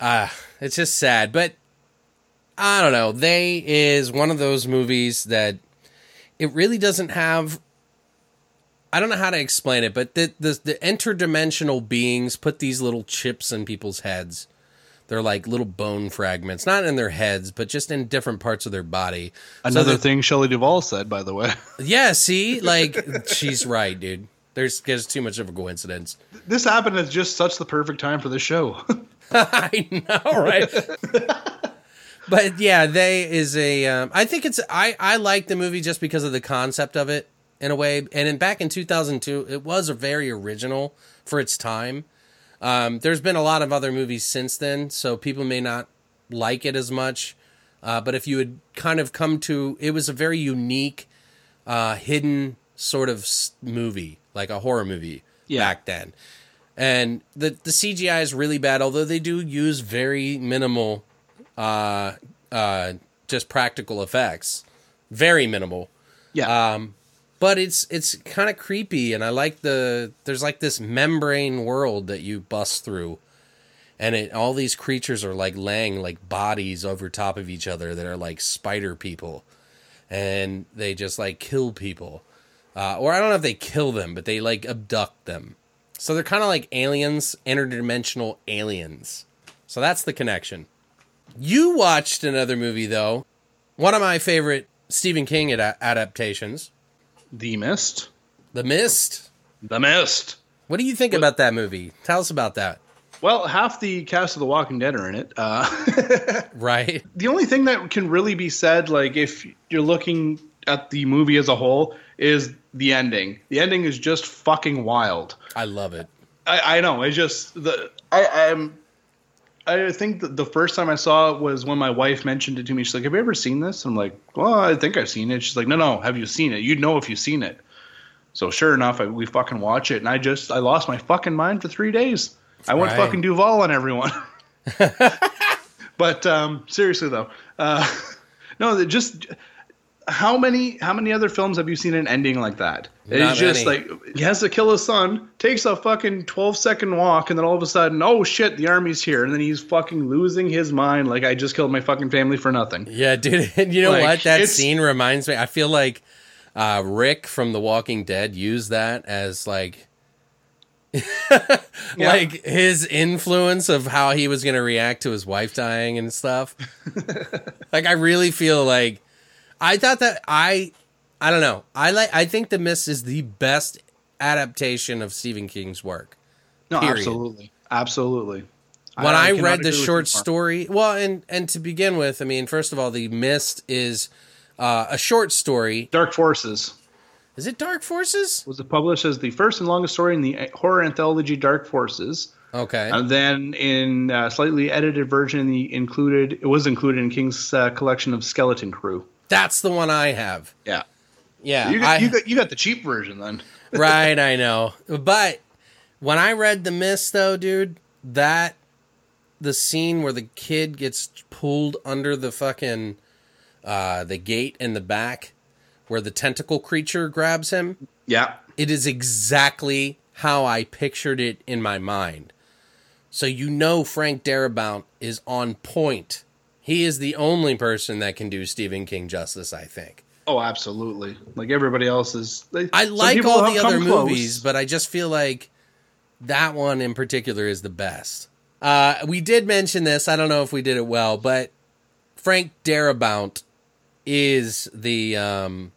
Uh, it's just sad, but I don't know. They is one of those movies that it really doesn't have. I don't know how to explain it, but the the, the interdimensional beings put these little chips in people's heads. They're like little bone fragments, not in their heads, but just in different parts of their body. So Another that- thing Shelley Duvall said, by the way. yeah, see, like she's right, dude. There's there's too much of a coincidence. this happened at just such the perfect time for the show. I know, right? but yeah, they is a. Um, I think it's. I I like the movie just because of the concept of it in a way. And in back in 2002, it was a very original for its time. Um, there's been a lot of other movies since then, so people may not like it as much. Uh, but if you had kind of come to, it was a very unique, uh, hidden sort of movie, like a horror movie Yeah. back then. And the the CGI is really bad, although they do use very minimal, uh, uh, just practical effects, very minimal yeah. But it's it's kind of creepy and i like the there's like this membrane world that you bust through and it all these creatures are like laying like bodies over top of each other that are like spider people and they just like kill people. Uh, or i don't know if they kill them but they like abduct them. So they're kind of like aliens interdimensional aliens. So that's the connection. You watched another movie though. One of my favorite stephen king ad- adaptations the Mist. the Mist. The Mist. What do you think about that movie? Tell us about that. Well, half the cast of The Walking Dead are in it. Uh, Right? the only thing that can really be said, like if you're looking at the movie as a whole, is the ending. The ending is just fucking wild. I love it. I, I know. It's just the I am. I think that the first time I saw it was when my wife mentioned it to me. She's like, "Have you ever seen this?" I'm like, "Well, I think I've seen it." She's like, "No, no. Have you seen it? You'd know if you've seen it." So sure enough, I, we fucking watch it, and I just I lost my fucking mind for three days. I went Right. fucking Duvall on everyone. but um, seriously though, uh, no, just how many how many other films have you seen an ending like that? Not it's just many. like he has to kill his son, takes a fucking 12 second walk, and then all of a sudden, oh shit, the army's here, and then he's fucking losing his mind. Like I just killed my fucking family for nothing. Yeah, dude. And you know Like, what? That scene reminds me. I feel like uh, Rick from The Walking Dead used that as like. like his influence of how he was going to react to his wife dying and stuff. like I really feel like I thought that I I don't know. I like I think The Mist is the best adaptation of Stephen King's work. No, Period. absolutely, absolutely. when I, cannot read the agree with you short story, well, and and to begin with, I mean, first of all, the Mist is uh, a short story. Dark Forces Is it Dark Forces? was it published as the first and longest story in the horror anthology Dark Forces. Okay, And then in a slightly edited version, the included it was included in King's uh, collection of Skeleton Crew. That's the one I have. Yeah, Yeah, you got, I- you got you got the cheap version then. right. I know, but when I read the Mist, though, dude, that the scene where the kid gets pulled under the fucking uh, the gate in the back, where the tentacle creature grabs him. Yeah, it is exactly how I pictured it in my mind. So you know Frank Darabont is on point. He is the only person that can do Stephen King justice, I think. Oh, absolutely. Like everybody else is. They, I like all the other close. movies, but I just feel like that one in particular is the best. Uh, we did mention this. I don't know if we did it well, but Frank Darabont is the um,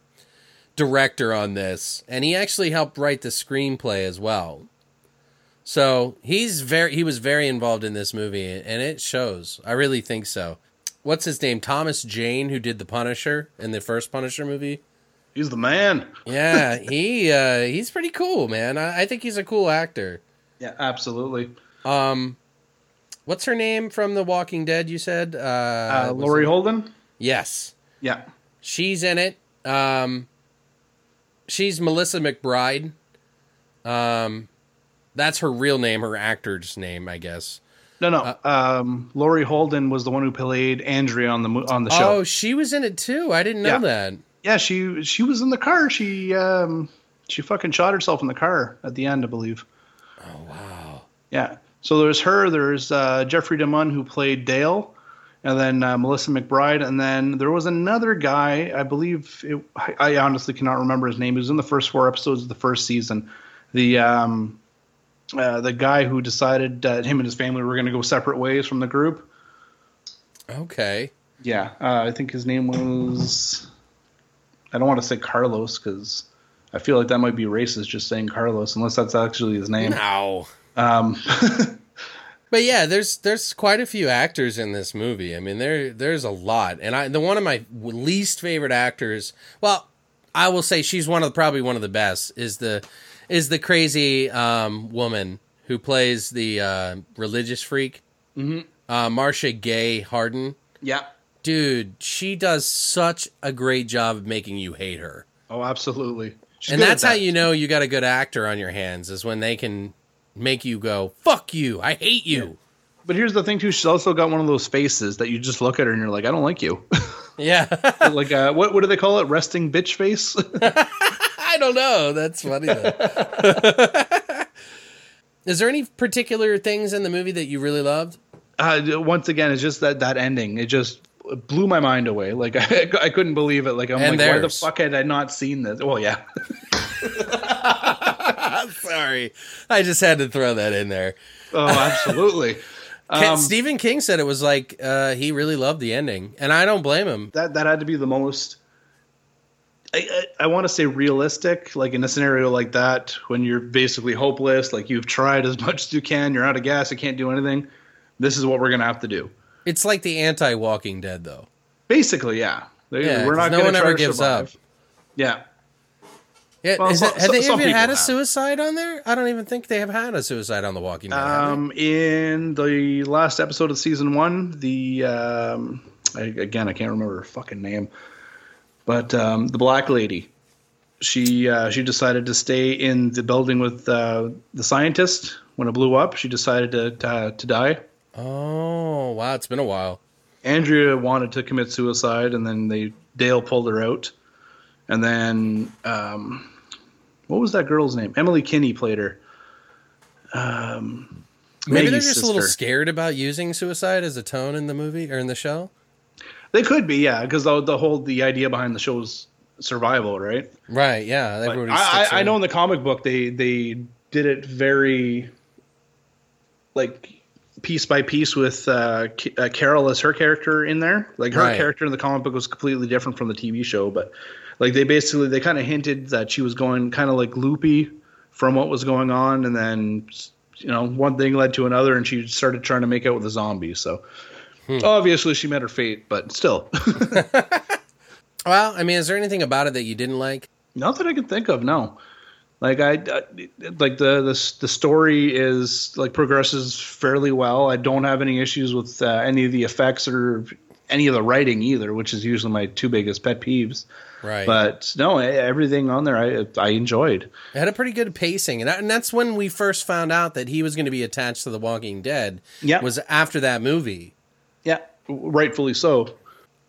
director on this, and he actually helped write the screenplay as well. So he's very he was very involved in this movie, and it shows. I really think so. What's his name? Thomas Jane, who did the Punisher in the first Punisher movie. He's the man. Yeah, he uh, he's pretty cool, man. I, I think he's a cool actor. Yeah, absolutely. Um, what's her name from The Walking Dead? You said uh, Uh, Laurie Holden. Yes, Yeah, she's in it. Um, she's Melissa McBride. Um, that's her real name, her actor's name, I guess. No, no. um, Laurie Holden was the one who played Andrea on the on the show. Oh, she was in it too. I didn't know Yeah. that. Yeah, she she was in the car. She um, she fucking shot herself in the car at the end, I believe. Oh wow. Yeah. So there's her. There's uh, Jeffrey DeMunn who played Dale, and then uh, Melissa McBride, and then there was another guy. I believe it, I, I honestly cannot remember his name. He was in the first four episodes of the first season. The um, uh, the guy who decided that him and his family were going to go separate ways from the group. Okay. Yeah, uh, I think his name was. I don't want to say Carlos because I feel like that might be racist just saying Carlos, unless that's actually his name. No. Um, But yeah, there's there's quite a few actors in this movie. I mean, there there's a lot, and I the one of my least favorite actors. Well, I will say she's one of the, probably one of the best. Is the is the crazy um, woman who plays the uh, religious freak, mm-hmm. uh, Marcia Gay Harden. yeah. Dude, she does such a great job of making you hate her. Oh, absolutely. She's and that's how you know you got a good actor on your hands is when they can make you go, "Fuck you, I hate you." But here's the thing too. She's also got one of those faces that you just look at her and you're like, I don't like you. Yeah. like, uh, what what do they call it? Resting bitch face. I don't know. That's funny though. Is there any particular things in the movie that you really loved? uh, once again, it's just that that ending. It just blew my mind away. Like I, I couldn't believe it. Like I'm And like, why the fuck had I not seen this? Well, yeah. Sorry, I just had to throw that in there. Oh, absolutely. Um, Stephen King said it was like uh, he really loved the ending, and I don't blame him. that that had to be the most I, I, I want to say realistic, like in a scenario like that, when you're basically hopeless, like you've tried as much as you can, you're out of gas, you can't do anything. This is what we're gonna have to do. It's like the anti-Walking Dead, though. Basically, yeah. They- Yeah, we're not no one ever gives survive. up. Yeah, Yeah, Well, is so- it, have so- they even had a have. suicide on there? I don't even think they have had a suicide on The Walking Dead. Um, in the last episode of season one, the um, I, again I can't remember her fucking name, but um, the black lady, she uh, she decided to stay in the building with uh, the scientist when it blew up. She decided to to, to die. Oh, wow, it's been a while. Andrea wanted to commit suicide, and then they Dale pulled her out, and then um, what was that girl's name? Emily Kinney played her. Um, Maybe they're Maggie's just a little scared about using suicide as a tone in the movie or in the show. They could be, yeah, because the, the whole the idea behind the show's survival, right? Right, yeah. Everybody I, I, I know in the comic book they they did it very like piece by piece with uh, K- uh, Carol as her character in there. Like her Right. character in the comic book was completely different from the TV show, but like they basically they kind of hinted that she was going kind of like loopy from what was going on, and then you know one thing led to another, and she started trying to make out with a zombie. So. Hmm. Obviously, she met her fate, but still, Well, I mean, is there anything about it that you didn't like? Not that I can think of. No, like I, I like the the the story is like progresses fairly well. I don't have any issues with uh, any of the effects or any of the writing either, which is usually my two biggest pet peeves. Right. But no, everything on there I I enjoyed. It had a pretty good pacing, and, that, and that's when we first found out that he was going to be attached to The Walking Dead. Yeah. was after that movie. Rightfully so.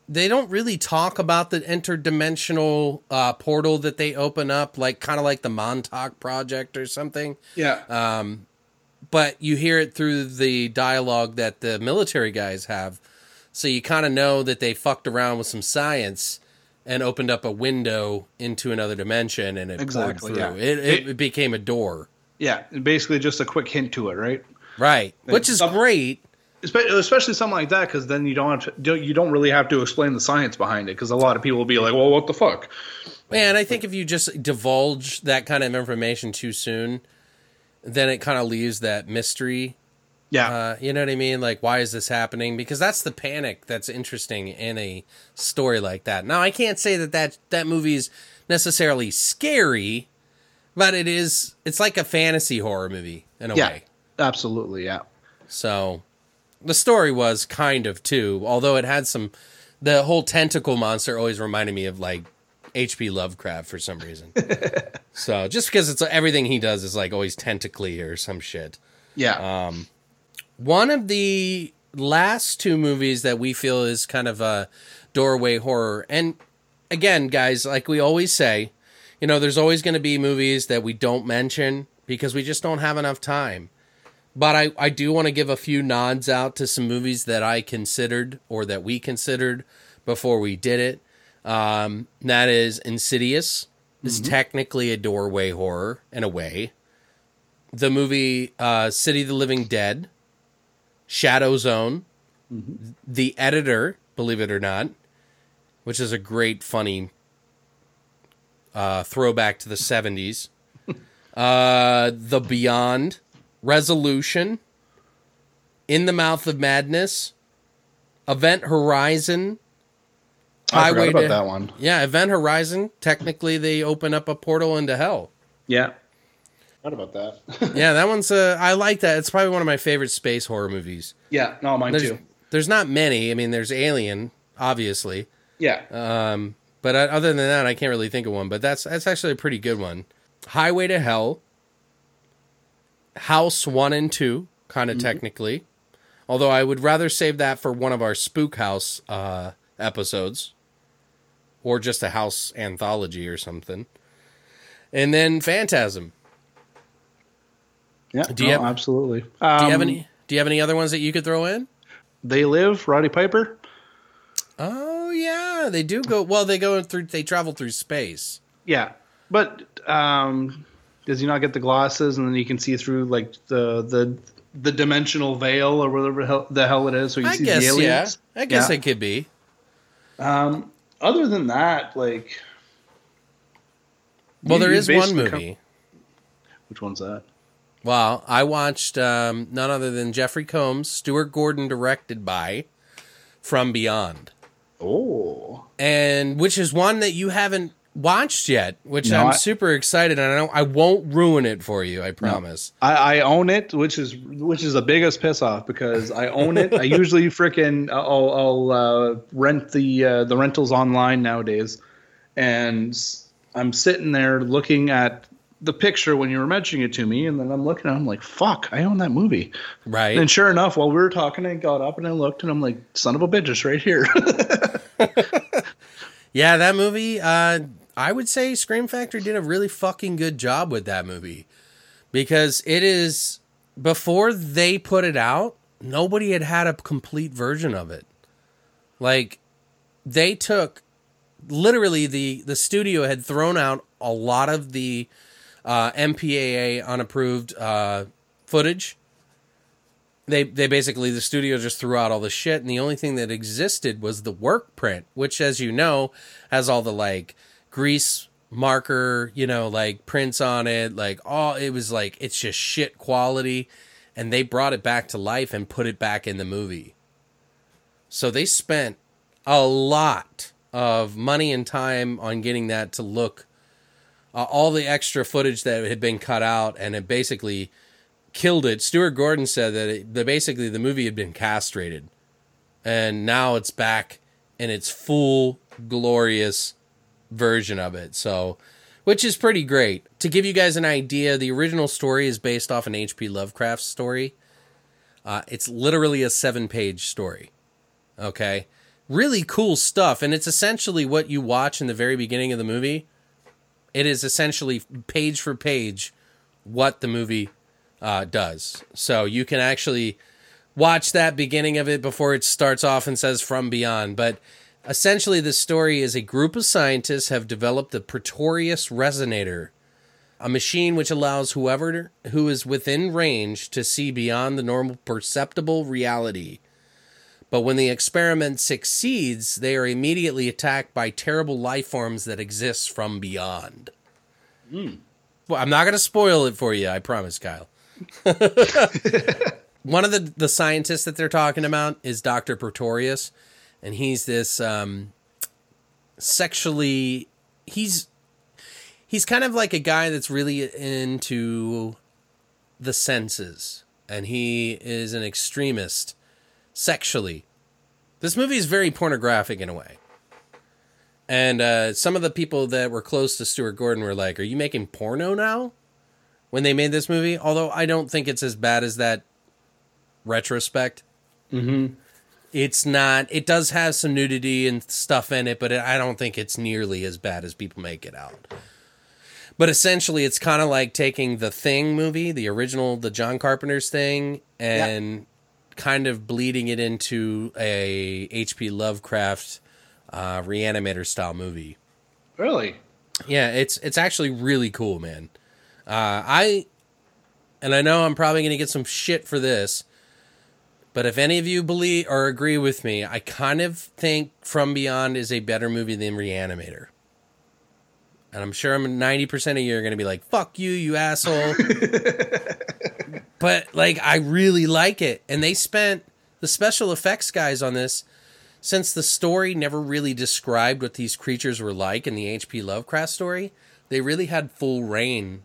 They don't really talk about the interdimensional uh, portal that they open up, like kind of like the Montauk Project or something. Yeah, But you hear it through the dialogue that the military guys have, so you kind of know that they fucked around with some science and opened up a window into another dimension, and it Exactly, poured through. yeah. It, it, it became a door. yeah. Basically, just a quick hint to it, right? Right, which is some- great. Espe- especially something like that because then you don't have to, you don't really have to explain the science behind it because a lot of people will be like, well, what the fuck? Man, I think if you just divulge that kind of information too soon, then it kind of leaves that mystery. Yeah, Uh, you know what I mean? Like, why is this happening? Because that's the panic that's interesting in a story like that. Now, I can't say that that, that movie is necessarily scary, but it is. It's like a fantasy horror movie in a yeah, way. absolutely, yeah. So the story was kind of too, although it had some. The whole tentacle monster always reminded me of like H.P. Lovecraft for some reason. so just because it's everything he does is like always tentacly or some shit. Yeah. Um, one of the last two movies that we feel is kind of a doorway horror. And again, guys, like we always say, you know, there's always going to be movies that we don't mention because we just don't have enough time. But I, I do want to give a few nods out to some movies that I considered or that we considered before we did it. Um, that is Insidious is technically a doorway horror in a way. The movie uh, City of the Living Dead, Shadow Zone, The Editor, believe it or not, which is a great, funny uh, throwback to the 70s. uh, the Beyond, Resolution, In the Mouth of Madness, Event Horizon, I forgot about to- that one. Yeah, Event Horizon. Technically, they open up a portal into hell. Yeah. Forgot about that. Yeah, that one's. Uh, I like that. It's probably one of my favorite space horror movies. yeah, no, mine There's, too. there's not many. I mean, there's Alien, obviously, Yeah. um, but uh, other than that, I can't really think of one. But that's that's actually a pretty good one. Highway to Hell, House One and Two, kind of technically. Although I would rather save that for one of our Spook House uh, episodes, or just a house anthology or something. And then Phantasm. yeah. Do you no, have- absolutely. Do you have Um, any? Do you have any other ones that you could throw in? They live. Roddy Piper. Oh yeah, they do go. Well, they go through. They travel through space. Yeah, but um, does he not get the glasses and then you can see through like the the the dimensional veil or whatever the hell, the hell it is? So you I see guess the yeah. I guess Yeah. it could be. Um, other than that, like, Well, You- there one basically come- movie. which one's that? Well, I watched um, none other than Jeffrey Combs, Stuart Gordon directed by From Beyond, Oh, and which is one that you haven't watched yet, which No, I'm I- super excited, and I don't, I won't ruin it for you. I promise. I, I own it, which is which is the biggest piss off because I own it. I usually freaking I'll, I'll uh, rent the uh, the rentals online nowadays, and I'm sitting there looking at the picture when you were mentioning it to me, and then I'm looking at it, I'm like, fuck, I own that movie. Right? And sure enough, while we were talking, I got up and I looked, and I'm like, son of a bitch, it's right here. Yeah, that movie. Uh, I would say Scream Factory did a really fucking good job with that movie because it is before they put it out, nobody had had a complete version of it. Like they took literally the the studio had thrown out a lot of the uh, MPAA unapproved uh, footage. They they basically the studio just threw out all the shit, and the only thing that existed was the work print, which, as you know, has all the like grease marker, you know, like prints on it, like all it was like it's just shit quality, and they brought it back to life and put it back in the movie. So they spent a lot of money and time on getting that to look uh, all the extra footage that had been cut out and it basically killed it. Stuart Gordon said that, it, that basically the movie had been castrated and now it's back in its full glorious version of it. So, which is pretty great. To give you guys an idea, the original story is based off an H.P. Lovecraft story. Uh, it's literally a seven page story. Okay. Really cool stuff. And it's essentially what you watch in the very beginning of the movie. It is essentially page for page what the movie uh, does. So you can actually watch that beginning of it before it starts off and says from beyond. But essentially, the story is a group of scientists have developed the Pretorius Resonator, a machine which allows whoever who is within range to see beyond the normal perceptible reality. But when the experiment succeeds, they are immediately attacked by terrible life forms that exist from beyond. Hmm. Well, I'm not going to spoil it for you, I promise, Kyle. One of the, the scientists that they're talking about is Dr. Pretorius, and he's this um, sexually. He's he's kind of like a guy that's really into the senses, and he is an extremist sexually. This movie is very pornographic in a way. And uh, some of the people that were close to Stuart Gordon were like, Are you making porno now? When they made this movie. Although I don't think it's as bad as that retrospect. Mm-hmm. It's not. It does have some nudity and stuff in it, but it, I don't think it's nearly as bad as people make it out. But essentially, it's kind of like taking the Thing movie, the original, the John Carpenter's Thing, and kind of bleeding it into a H.P. Lovecraft uh, reanimator style movie. Really? Yeah, it's it's actually really cool, man. Uh, I and I know I'm probably going to get some shit for this, but if any of you believe or agree with me, I kind of think From Beyond is a better movie than Reanimator. And I'm sure I'm 90% of you are going to be like, fuck you, you asshole. but like, I really like it. And they spent the special effects guys on this, since the story never really described what these creatures were like in the H.P. Lovecraft story, they really had full reign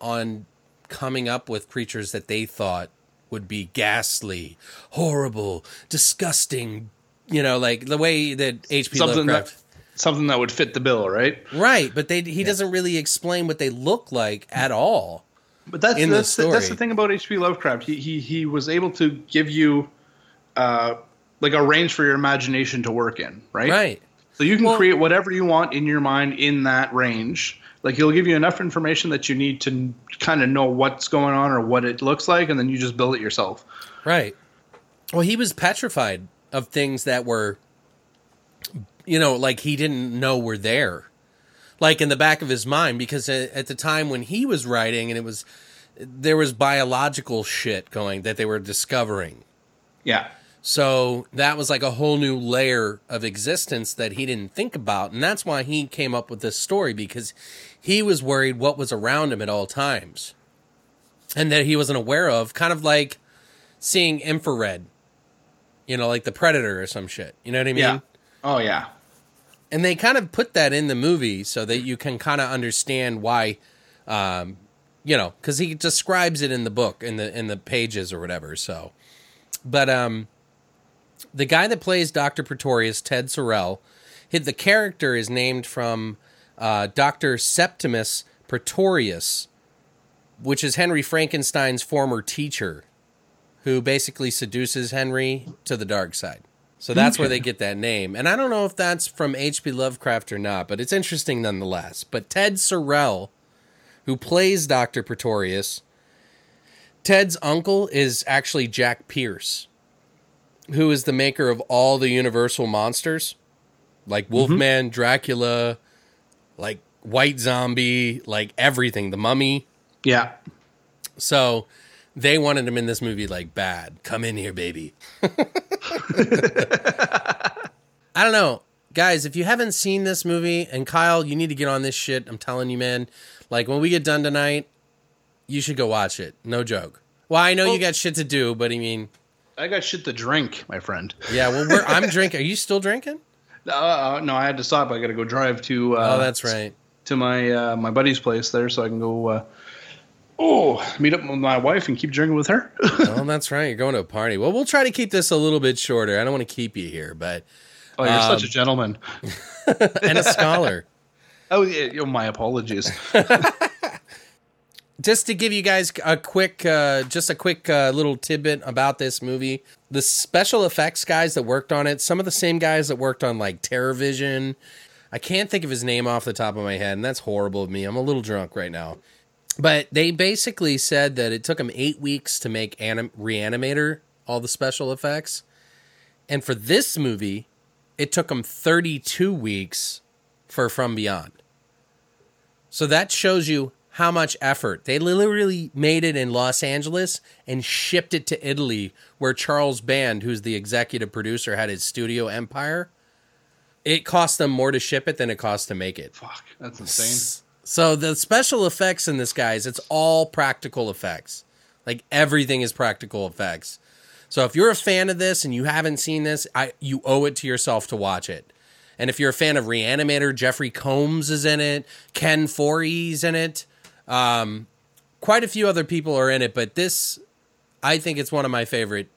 on coming up with creatures that they thought would be ghastly, horrible, disgusting. You know, like the way that H.P. Something Lovecraft. that, something that would fit the bill, right? Right, but they he doesn't really explain what they look like at all. But that's that's the, that's the thing about H.P. Lovecraft. He he he was able to give you uh like a range for your imagination to work in, right? Right. So you can Well- create whatever you want in your mind in that range. Like he'll give you enough information that you need to kind of know what's going on or what it looks like, and then you just build it yourself. Right. Well, he was petrified of things that were, you know, like he didn't know were there, like in the back of his mind, because at at the time when he was writing, and it was, there was biological shit going that they were discovering. Yeah. So that was like a whole new layer of existence that he didn't think about. And that's why he came up with this story because he was worried what was around him at all times and that he wasn't aware of, kind of like seeing infrared, you know, like the Predator or some shit. You know what I mean? Yeah. Oh yeah. and they kind of put that in the movie so that you can kind of understand why um you know because he describes it in the book in the in the pages or whatever so but um the guy that plays dr pretorius ted sorel hit the character is named from uh, dr septimus pretorius which is henry frankenstein's former teacher who basically seduces henry to the dark side so that's where they get that name. And I don't know if that's from H.P. Lovecraft or not, but it's interesting nonetheless. But Ted Sorel, who plays Dr. Pretorius, Ted's uncle is actually Jack Pierce, who is the maker of all the Universal monsters, like mm-hmm. Wolfman, Dracula, like White Zombie, like everything, the mummy. Yeah. So they wanted him in this movie like bad. Come in here, baby. I don't know. Guys, if you haven't seen this movie, and Kyle, you need to get on this shit. I'm telling you, man. Like when we get done tonight, you should go watch it. No joke. Well, I know you got shit to do, but I mean, I got shit to drink, my friend. yeah. Well, we're, I'm drinking. Are you still drinking? Uh, no, I had to stop. I got to go drive to. Uh, Oh, that's right. To my uh, my buddy's place there, so I can go. Uh, oh, meet up with my wife and keep drinking with her. Oh, that's right. You're going to a party. Well, we'll try to keep this a little bit shorter. I don't want to keep you here, but oh, you're Um, such a gentleman. and a scholar. Oh, yeah, oh, my apologies. Just to give you guys a quick uh, just a quick uh, little tidbit about this movie the special effects guys that worked on it some of the same guys that worked on like terror vision i can't think of his name off the top of my head and that's horrible of me. I'm a little drunk right now. But they basically said that it took them eight weeks to make anim- reanimator all the special effects. And for this movie it took them 32 weeks for from beyond. So that shows you how much effort. They literally made it in Los Angeles and shipped it to Italy, where Charles Band, who's the executive producer, had his studio empire. It cost them more to ship it than it cost to make it. Fuck, that's insane. So the special effects in this, guys, it's all practical effects. Like everything is practical effects. So if you're a fan of this and you haven't seen this, I you owe it to yourself to watch it. And if you're a fan of Reanimator, Jeffrey Combs is in it, Ken Foree's in it. Um, quite a few other people are in it, but this, I think it's one of my favorite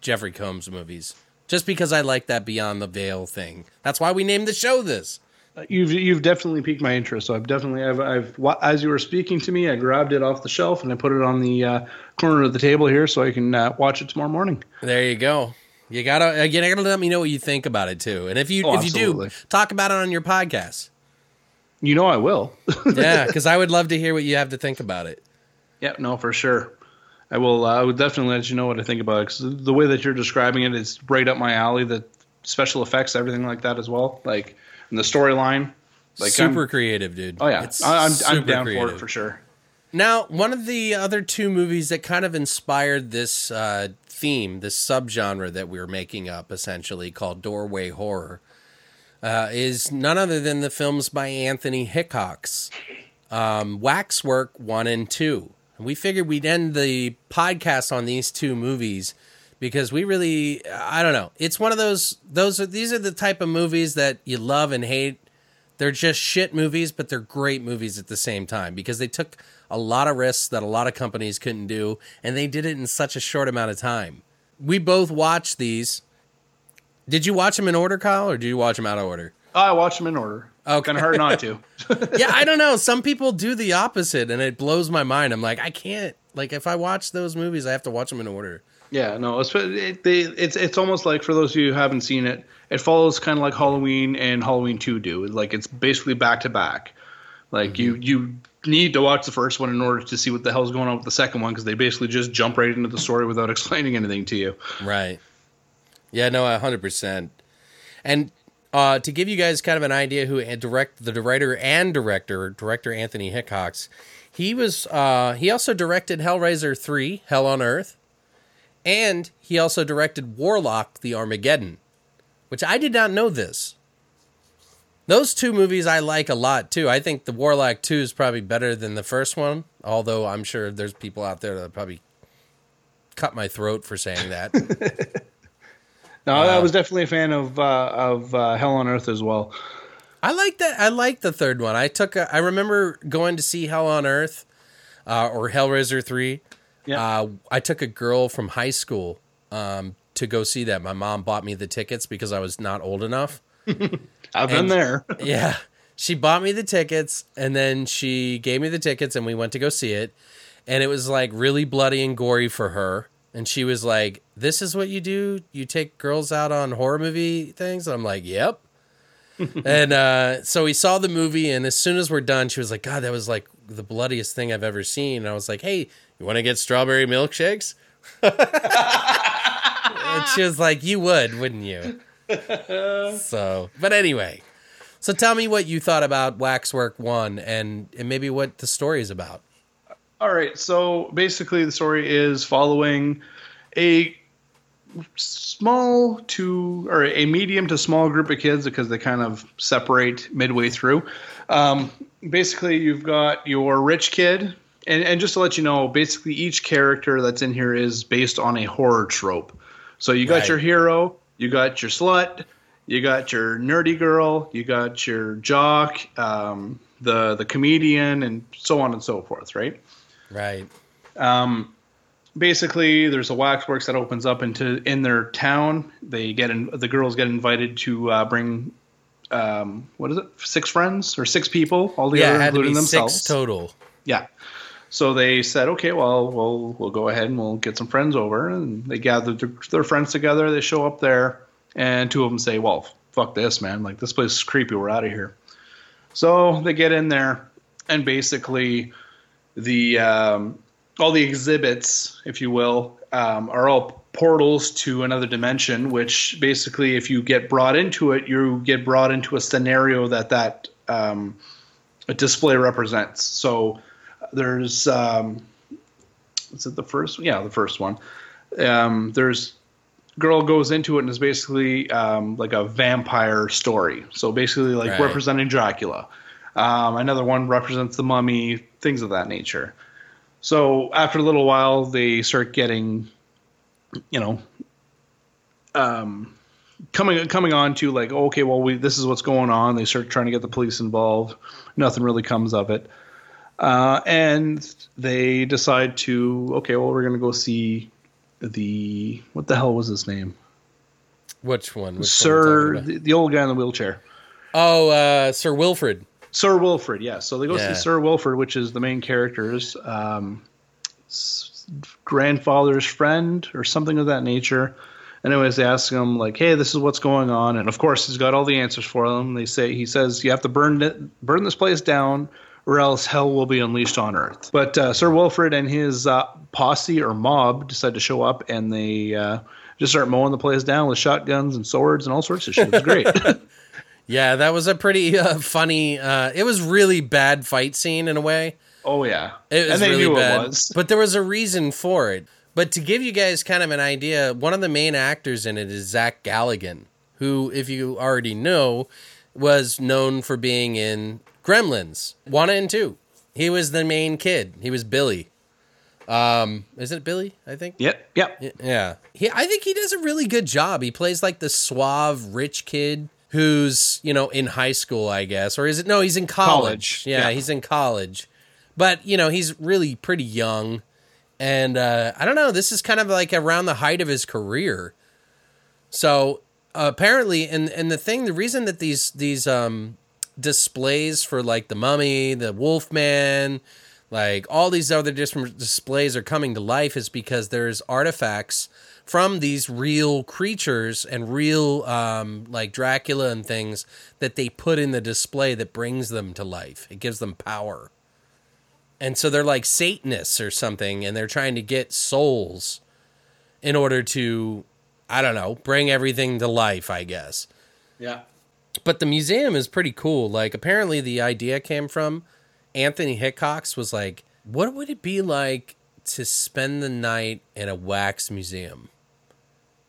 Jeffrey Combs movies. Just because I like that Beyond the Veil thing. That's why we named the show this. You've you've definitely piqued my interest. So I've definitely I've, I've as you were speaking to me, I grabbed it off the shelf and I put it on the uh, corner of the table here so I can uh, watch it tomorrow morning. There you go. You gotta again. You gotta let me know what you think about it too. And if you Oh, if you do, talk about it on your podcast. You know I will. Yeah, because I would love to hear what you have to think about it. yeah, no, for sure. I will. Uh, I would definitely let you know what I think about it because the way that you're describing it is right up my alley. The special effects, everything like that as well. Like and the storyline. Like super I'm, creative, dude. oh yeah, It's I, I'm I'm super down for it for sure. Now, one of the other two movies that kind of inspired this uh, theme, this subgenre that we're making up, essentially called doorway horror, uh, is none other than the films by Anthony Hickox, um, Waxwork one and two. And we figured we'd end the podcast on these two movies because we really, I don't know, it's one of those those are these are the type of movies that you love and hate they're just shit movies, but they're great movies at the same time because they took a lot of risks that a lot of companies couldn't do, and they did it in such a short amount of time. We both watched these. Did you watch them in order, Kyle, or did you watch them out of order? I watch them in order. Okay. kind of hard not to. yeah, I don't know. Some people do the opposite, and it blows my mind. I'm like, I can't. Like, if I watch those movies, I have to watch them in order. Yeah, no, it's it, they, it's it's almost like for those of you who haven't seen it, it follows kind of like Halloween and Halloween Two do. Like it's basically back to back. Like you mm-hmm. you need to watch the first one in order to see what the hell's going on with the second one because they basically just jump right into the story without explaining anything to you. Right. Yeah, no, hundred percent. And uh, to give you guys kind of an idea, who direct the writer and director, director Anthony Hickox, he was uh, he also directed Hellraiser three, Hell on Earth, and he also directed Warlock: The Armageddon, which I did not know this. Those two movies I like a lot too. I think the Warlock two is probably better than the first one, although I'm sure there's people out there that probably cut my throat for saying that. No, I was definitely a fan of uh, of uh, Hell on Earth as well. I like that. I like the third one. I took. A, I remember going to see Hell on Earth, uh, or Hellraiser three. Yeah. Uh, I took a girl from high school um, to go see that. My mom bought me the tickets because I was not old enough. I've been there. yeah, she bought me the tickets, and then she gave me the tickets, and we went to go see it. And it was like really bloody and gory for her. And she was like, "This is what you do? You take girls out on horror movie things?" And I'm like, "Yep." and uh, so we saw the movie, and as soon as we're done, she was like, "God, that was like the bloodiest thing I've ever seen." And I was like, "Hey, you want to get strawberry milkshakes?" and she was like, "You would, wouldn't you?" so, but anyway, so tell me what you thought about Waxwork One, and and maybe what the story is about. All right, so basically the story is following a small to or a medium to small group of kids because they kind of separate midway through. Um, basically, you've got your rich kid, and, and just to let you know, basically each character that's in here is based on a horror trope. So you got Right. your hero, you got your slut, you got your nerdy girl, you got your jock, um, the the comedian, and so on and so forth, right? Right. Um, basically, there's a waxworks that opens up into in their town. They get in, the girls get invited to uh, bring um, what is it, six friends or six people all Yeah, together, had to including themselves. six total. Yeah. So they said, okay, well, we'll we'll go ahead and we'll get some friends over, and they gathered their, their friends together. They show up there, and two of them say, "Well, fuck this, man! Like this place is creepy. We're out of here." So they get in there, and basically, the um, all the exhibits, if you will, um, are all portals to another dimension. Which basically, if you get brought into it, you get brought into a scenario that that um, a display represents. So there's um, is it the first? Yeah, the first one. Um, there's girl goes into it and is basically um, like a vampire story. So basically, like Right. representing Dracula. Um, another one represents the mummy, things of that nature. So after a little while, they start getting, you know, um, coming coming on to like, okay, well, we this is what's going on. They start trying to get the police involved. Nothing really comes of it. Uh, and they decide to okay, well, we're gonna go see the what the hell was his name, Which one? Which one Sir, talking the, the old guy in the wheelchair. Oh, uh, Sir Wilfred. Sir Wilfred, yes. So they go Yeah. see Sir Wilfred, which is the main character's um, grandfather's friend or something of that nature. And anyways, they ask him like, "Hey, this is what's going on," and of course, he's got all the answers for them. They say he says you have to burn it, burn this place down, or else hell will be unleashed on Earth. But uh, Sir Wilfred and his uh, posse or mob decide to show up, and they uh, just start mowing the place down with shotguns and swords and all sorts of shit. It's great. Yeah, that was a pretty uh, funny. Uh, it was really bad fight scene in a way. oh yeah, It was really bad, it was. but there was a reason for it. But to give you guys kind of an idea, one of the main actors in it is Zach Galligan, who, if you already know, was known for being in Gremlins one and two. He was the main kid. He was Billy. Um, is it Billy? I think. Yep, yep. Yeah. He I think he does a really good job. He plays like the suave rich kid who's, you know, in high school, I guess. Or is it no, he's in college. College, Yeah, yeah. he's in college. But, you know, he's really pretty young. And uh I don't know, this is kind of like around the height of his career. So, apparently and and the thing the reason that these these um displays for like the mummy, the wolfman, like all these other different displays are coming to life is because there's artifacts from these real creatures and real um, like Dracula and things that they put in the display that brings them to life. It gives them power. And so they're like Satanists or something, and they're trying to get souls in order to, I don't know, bring everything to life, I guess Yeah. but the museum is pretty cool. Like apparently the idea came from Anthony Hickox was like, what would it be like to spend the night in a wax museum?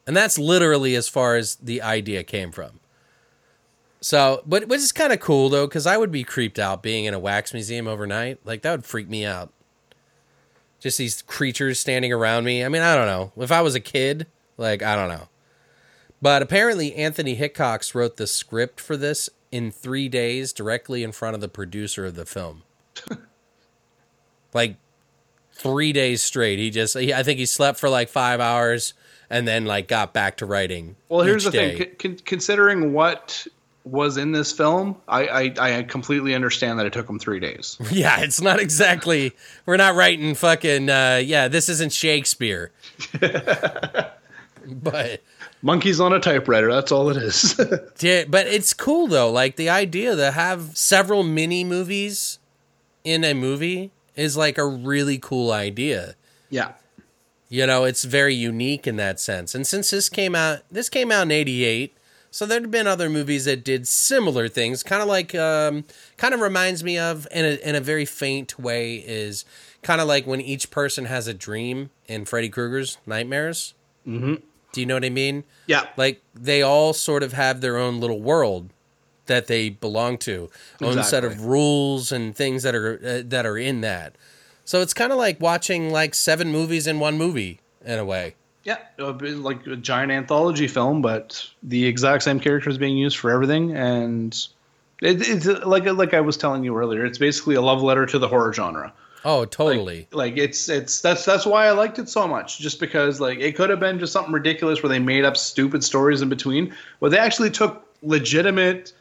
And that's literally as far as the idea came from. So, but which is kind of cool though, because I would be creeped out being in a wax museum overnight. Like that would freak me out. Just these creatures standing around me. I mean, I don't know. If I was a kid, like I don't know. But apparently, Anthony Hickox wrote the script for this in three days directly in front of the producer of the film. like three days straight. He just, he, I think he slept for like five hours and then like got back to writing. Well, here's the day. thing. Con- considering what was in this film, I, I I completely understand that it took him three days. Yeah, it's not exactly. We're not writing fucking. Uh, yeah, this isn't Shakespeare. but Monkeys on a typewriter. That's all it is. Yeah, but it's cool though. Like the idea to have several mini movies in a movie is like a really cool idea. yeah. You know, it's very unique in that sense. And since this came out, this came out in '88, so there'd been other movies that did similar things. Kind of like, um, kind of reminds me of in a in a very faint way is kind of like when each person has a dream in Freddy Krueger's Nightmares. Mm-hmm. Do you know what I mean? Yeah. like they all sort of have their own little world that they belong to, own set of rules and things that are uh, that are in that. So it's kind of like watching like seven movies in one movie in a way. Yeah, like a giant anthology film, but the exact same characters being used for everything, and it, it's like like I was telling you earlier. It's basically a love letter to the horror genre. Oh, totally. Like it's it's that's that's why I liked it so much. Just because like it could have been just something ridiculous where they made up stupid stories in between, but they actually took legitimate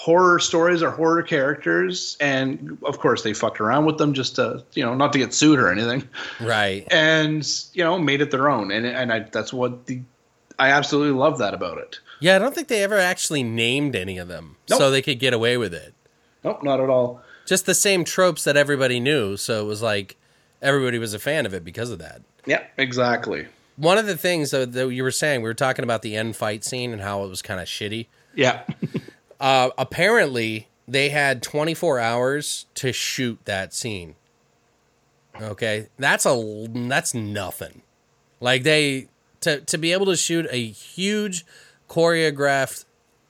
horror stories or horror characters, and of course they fucked around with them just to you know not to get sued or anything right. and you know made it their own and and I that's what the I absolutely love that about it. Yeah, I don't think they ever actually named any of them, Nope. so they could get away with it. Nope, not at all. Just the same tropes that everybody knew, so it was like everybody was a fan of it because of that. Yeah, exactly. One of the things though, that you were saying, we were talking about the end fight scene and how it was kind of shitty. Yeah, Uh, apparently, they had 24 hours to shoot that scene. Okay, that's a that's nothing. Like they to to be able to shoot a huge choreographed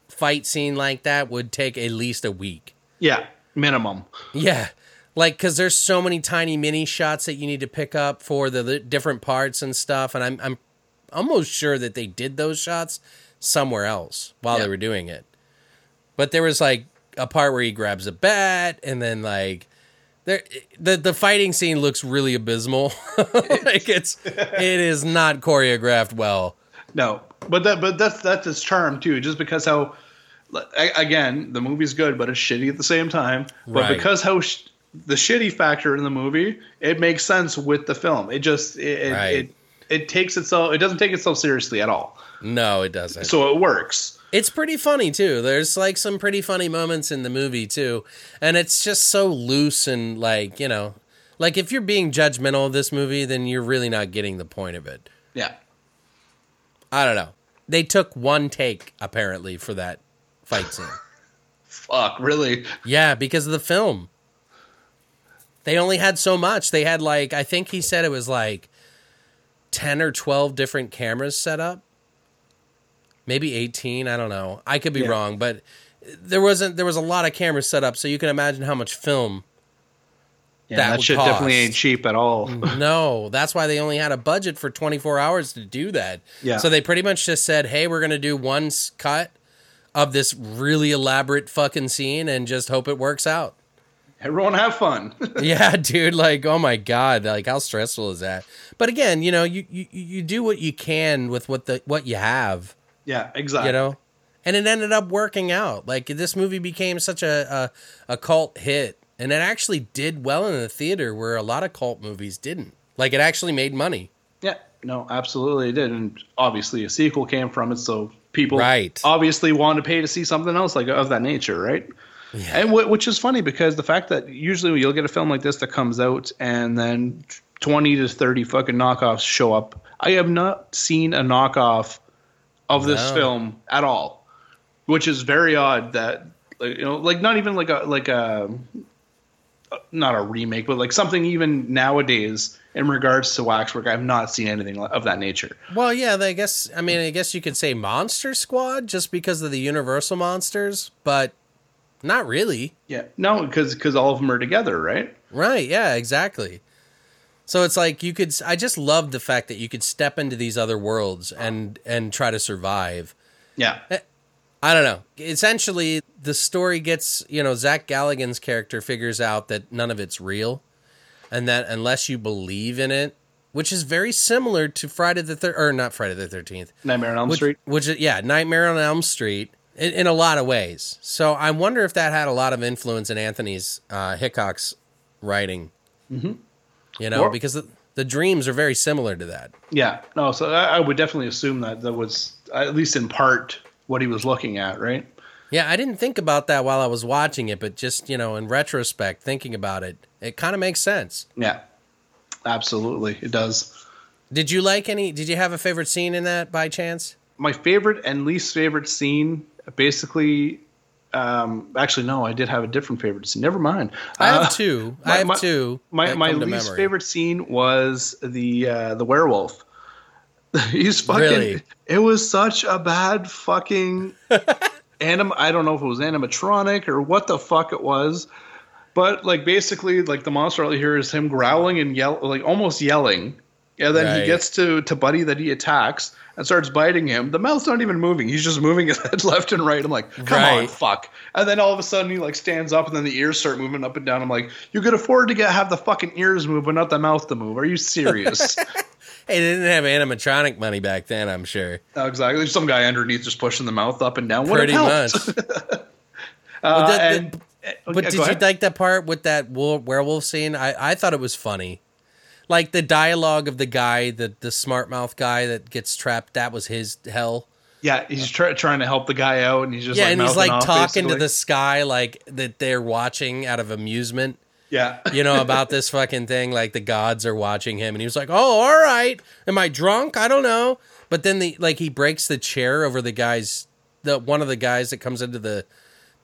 fight scene like that would take at least a week. yeah, minimum. Yeah. Like, cause there's so many tiny mini shots that you need to pick up for the, the different parts and stuff. And I'm, I'm almost sure that they did those shots somewhere else while Yeah. they were doing it. But there was like a part where he grabs a bat and then like there, the, the fighting scene looks really abysmal. like it's, it is not choreographed well. No, but that but that's that's its charm too. Just because how again, the movie's good, but it's shitty at the same time. But Right. because how sh- the shitty factor in the movie, it makes sense with the film. It just it Right. it it takes itself. It doesn't take itself seriously at all, No, it doesn't. so it works. It's pretty funny too. There's like some pretty funny moments in the movie too. And it's just so loose and like, you know, like if you're being judgmental of this movie, then you're really not getting the point of it. Yeah. I don't know. They took one take apparently for that fight scene. Fuck, really? yeah, because of the film. They only had so much. They had like I think he said it was like 10 or 12 different cameras set up. Maybe 18, I don't know. I could be Yeah. wrong, but there wasn't there was a lot of cameras set up so you can imagine how much film Yeah, That that, shit definitely ain't cheap at all. No, that's why they only had a budget for 24 hours to do that. Yeah. So they pretty much just said, "Hey, we're going to do one cut of this really elaborate fucking scene and just hope it works out." Everyone have fun. yeah, dude, like oh my god, like how stressful is that? But again, you know, you you, you do what you can with what the what you have, yeah, exactly. you know? And it ended up working out. Like this movie became such a a, a cult hit and it actually did well in the theater where a lot of cult movies didn't. Like it actually made money. Yeah, no, absolutely it did, and obviously a sequel came from it, so people Right. obviously want to pay to see something else like of that nature, right? Yeah. And wh- which is funny because the fact that usually you'll get a film like this that comes out and then twenty to thirty fucking knockoffs show up. I have not seen a knockoff of this No. film at all, which is very odd. That like, you know, like not even like a like a not a remake, but like something even nowadays in regards to Waxwork, I've not seen anything of that nature. Well, yeah, I guess I mean I guess you could say Monster Squad just because of the Universal monsters, but not really. Yeah, no, because because all of them are together, right? Right, yeah, exactly. So it's like you could I just love the fact that you could step into these other worlds and and try to survive. Yeah, I don't know. Essentially, the story gets, you know, Zach Galligan's character figures out that none of it's real and that unless you believe in it, which is very similar to Friday the third or not Friday the 13th. Nightmare on Elm which, Street. which is yeah, Nightmare on Elm Street in, in a lot of ways. So I wonder if that had a lot of influence in Anthony's uh, Hickok's writing. Mm-hmm. You know, Or- because the, the dreams are very similar to that. Yeah, no, so I, I would definitely assume that that was at least in part what he was looking at, right? Yeah, I didn't think about that while I was watching it, but just you know, in retrospect, thinking about it, it kind of makes sense. Yeah, absolutely, it does. Did you like any? Did you have a favorite scene in that by chance? My favorite and least favorite scene, basically. Um, actually, no, I did have a different favorite scene. Never mind. I have Uh, two. my- I have my- two. My that my least memory. favorite scene was the uh, the werewolf. He's fucking. Really? It was such a bad fucking anim. I don't know if it was animatronic or what the fuck it was, but like basically, like the monster all you hear is him growling and yell, like almost yelling. And then Right. he gets to to Buddy that he attacks and starts biting him. The mouth's not even moving. He's just moving his head left and right. I'm like, come on, fuck. And then all of a sudden he like stands up and then the ears start moving up and down. I'm like, you could afford to get have the fucking ears move, but not the mouth to move. Are you serious? Hey, they didn't have animatronic money back then. I'm sure. no, exactly. Some guy underneath just pushing the mouth up and down. Would Pretty much. But Uh, the- the- and, But yeah, did you like that part with that werewolf scene? I, I thought it was funny. Like the dialogue of the guy, the the smart mouth guy that gets trapped. That was his hell. Yeah, he's try, trying to help the guy out, and he's just yeah, like and he's like off, talking to the sky, like that they're watching out of amusement. Yeah, You know about this fucking thing, like the gods are watching him, and he was like, "Oh, all right. Am I drunk? I don't know." But then the like he breaks the chair over the guy's the one of the guys that comes into the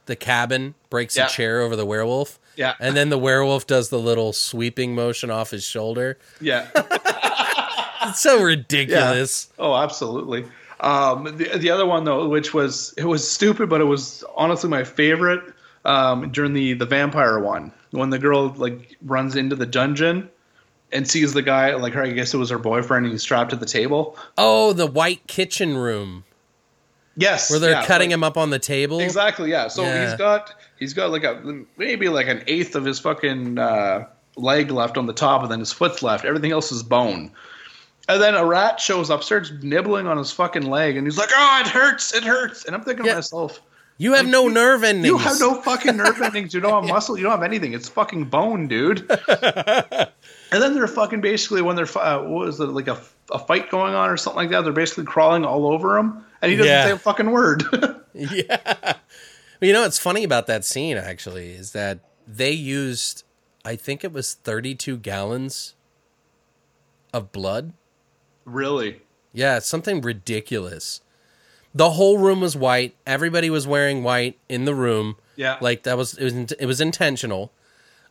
the cabin breaks Yeah. a chair over the werewolf. Yeah. And then the werewolf does the little sweeping motion off his shoulder. yeah. It's so ridiculous. Oh, absolutely. Um, the, the other one though, which was it was stupid, but it was honestly my favorite um, during the the vampire one when the girl like runs into the dungeon and sees the guy like her. I guess it was her boyfriend. and He's strapped to the table. Oh, the white kitchen room Yes, where they're yeah, cutting like- him up on the table. Exactly. Yeah. So Yeah. he's got he's got like a maybe like an eighth of his fucking uh, leg left on the top, and then his foot's left. Everything else is bone. And then a rat shows up, starts nibbling on his fucking leg, and he's like, "Oh, it hurts! It hurts!" And I'm thinking Yeah. to myself, You have no nerve endings. You have no fucking nerve endings. You don't have muscle. You don't have anything. It's fucking bone, dude. and then they're fucking basically when they're uh, what was it like a, a fight going on or something like that? They're basically crawling all over him, and he doesn't Yeah. say a fucking word. yeah. You know what's funny about that scene actually is that they used, I think it was 32 gallons of blood. really? Yeah, something ridiculous. The whole room was white. Everybody was wearing white in the room. Yeah. like that was it was it was intentional.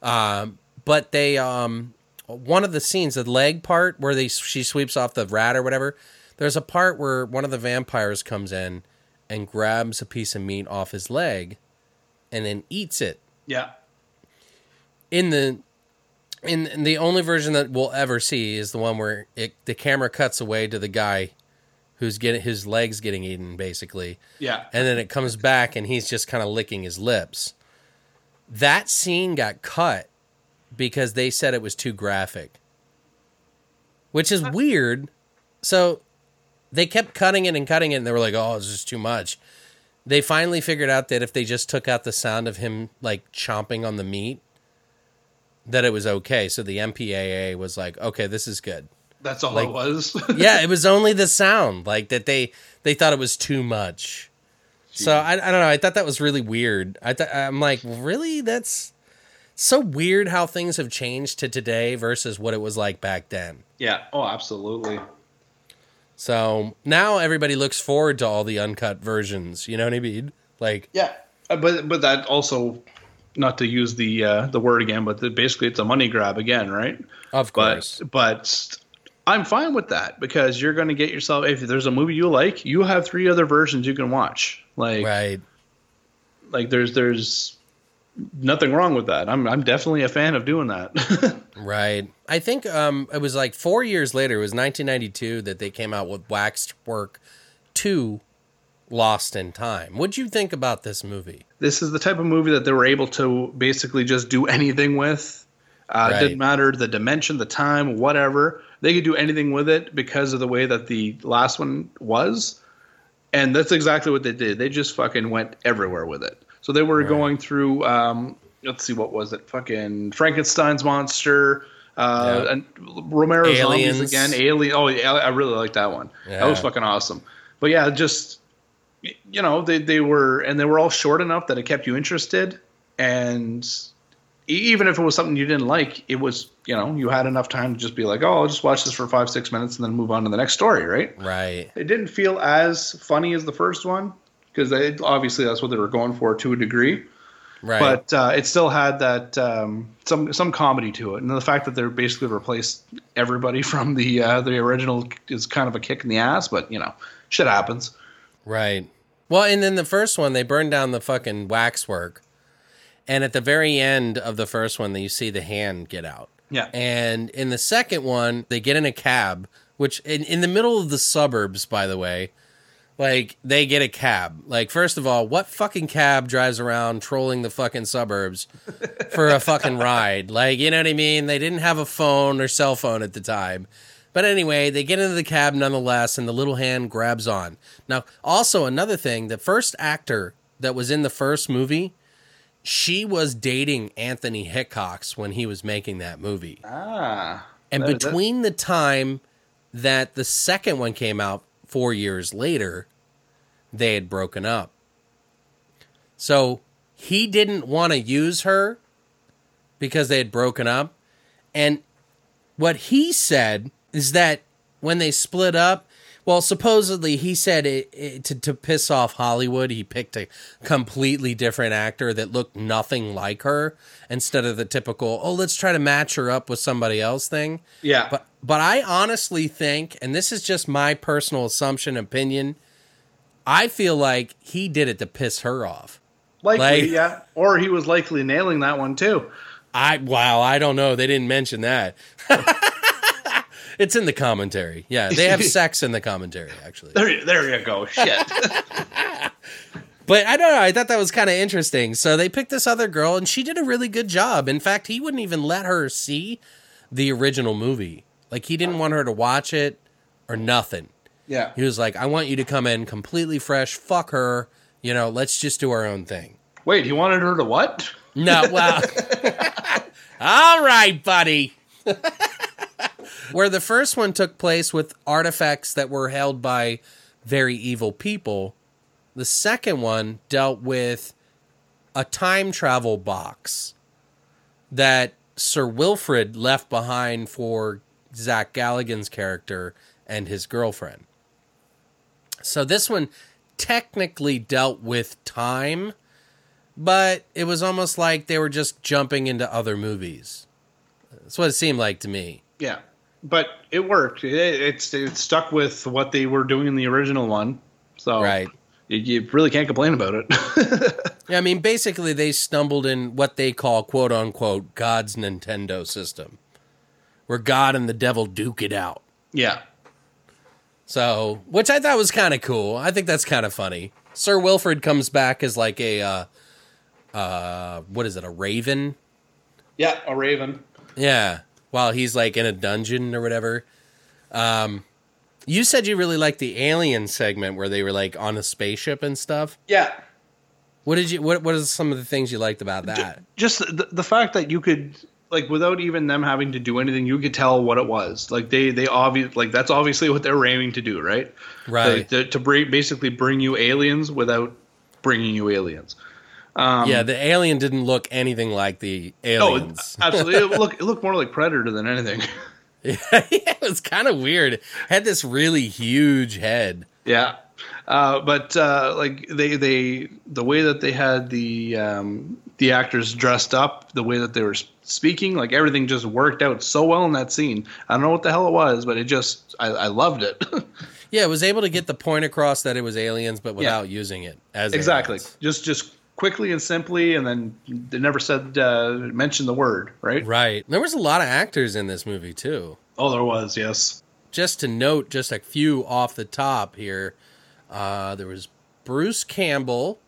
Um, but they um one of the scenes, the leg part where they she sweeps off the rat or whatever. There's a part where one of the vampires comes in and grabs a piece of meat off his leg, and then eats it. Yeah. In the in, in the only version that we'll ever see is the one where it, the camera cuts away to the guy who's getting his legs getting eaten basically Yeah. and then it comes back and he's just kind of licking his lips. That scene got cut because they said it was too graphic, which is weird. So they kept cutting it and cutting it, and they were like, "Oh, it's just too much." They finally figured out that if they just took out the sound of him like chomping on the meat, that it was okay. So the MPAA was like, "Okay, this is good." That's all Like- it was. yeah, it was only the sound, like that they they thought it was too much. So I, I don't know. I thought that was really weird. I th- I'm like, really? That's so weird how things have changed to today versus what it was like back then. yeah. Oh, absolutely. So now everybody looks forward to all the uncut versions. You know what I mean? Like, Yeah. Uh, but but that also, not to use the uh, the word again, but the, basically it's a money grab again, right? of course, But but I'm fine with that because you're going to get yourself if there's a movie you like, you have three other versions you can watch. Like right? like there's there's nothing wrong with that. I'm I'm definitely a fan of doing that. Right. I think um, it was like four years later. It was 1992 that they came out with Waxwork Two, Lost in Time. What'd you think about this movie? this is the type of movie that they were able to basically just do anything with. Uh, Right. It didn't matter the dimension, the time, whatever. They could do anything with it because of the way that the last one was. And that's exactly what they did. They just fucking went everywhere with it. So they were going through, um, let's see, what was it? Fucking Frankenstein's monster, uh, Yeah. and Romero's Aliens. zombies again. Alien. Oh, yeah, I really like that one. Yeah. That was fucking awesome. But yeah, just you know they, they were and they were all short enough that it kept you interested and even if it was something you didn't like it was you know you had enough time to just be like oh i'll just watch this for five six minutes and then move on to the next story right Right. it didn't feel as funny as the first one because obviously that's what they were going for to a degree Right. but uh, it still had that um, some some comedy to it, and the fact that they're basically replaced everybody from the uh, the original is kind of a kick in the ass. But you know, shit happens. Right. Well, and then the first one, they burned down the fucking waxwork. And at the very end of the first one, that you see the hand get out. Yeah. And in the second one, they get in a cab, which in, in the middle of the suburbs, by the way, like they get a cab. Like, first of all, what fucking cab drives around trolling the fucking suburbs for a fucking ride? Like, you know what I mean? They didn't have a phone or cell phone at the time. But anyway, they get into the cab nonetheless, and the little hand grabs on. Now, also another thing, the first actor that was in the first movie, she was dating Anthony Hickox when he was making that movie. Ah, And between the time that the second one came out four years later, they had broken up. So he didn't want to use her because they had broken up. And what he said is that when they split up, well, supposedly he said it, it, to, to piss off Hollywood, he picked a completely different actor that looked nothing like her instead of the typical, oh, let's try to match her up with somebody else thing. yeah, But but I honestly think, and this is just my personal assumption, opinion, I feel like he did it to piss her off. likely, like- yeah, or he was likely nailing that one too. I wow, I don't know. They didn't mention that. it's in the commentary. Yeah, they have sex in the commentary actually. There, there you go. Shit. But I don't know. I thought that was kind of interesting. So they picked this other girl, and she did a really good job. In fact, he wouldn't even let her see the original movie. Like he didn't want her to watch it or nothing. yeah, He was like, "I want you to come in completely fresh. Fuck her, You know, let's just do our own thing. Wait, he wanted her to what? No, well, all right, buddy. Where the first one took place with artifacts that were held by very evil people, the second one dealt with a time travel box that Sir Wilfrid left behind for Zach Galligan's character and his girlfriend. So this one technically dealt with time, but it was almost like they were just jumping into other movies. That's what it seemed like to me. Yeah, but it worked. It, it's it stuck with what they were doing in the original one. So Right. you, you really can't complain about it. Yeah, I mean, basically, they stumbled in what they call "quote unquote" God's Nintendo system, where God and the devil duke it out. yeah, So, which I thought was kind of cool. I think that's kind of funny. Sir Wilfred comes back as like a, uh, uh, what is it, a raven? yeah, a raven. Yeah, while he's like in a dungeon or whatever. Um, you said you really liked the alien segment where they were like on a spaceship and stuff. Yeah, What did you? What What are some of the things you liked about that? just the, the fact that you could like without even them having to do anything you could tell what it was like they they obvious like that's obviously what they're aiming to do right Right. Like, to, to bring basically bring you aliens without bringing you aliens yeah, the alien didn't look anything like the no aliens. absolutely it looked it looked more like predator than anything yeah, it was kind of weird. Had this really huge head. yeah uh, but uh, like they they the way that they had the um, the actors dressed up the way that they were speaking like everything just worked out so well in that scene i don't know what the hell it was but it just i, I loved it Yeah, it was able to get the point across that it was aliens, but without using it as exactly aliens. just just quickly and simply and then they never said uh mentioned the word right Right. There was a lot of actors in this movie too. oh there was yes Just to note, just a few off the top here. Uh, there was Bruce Campbell,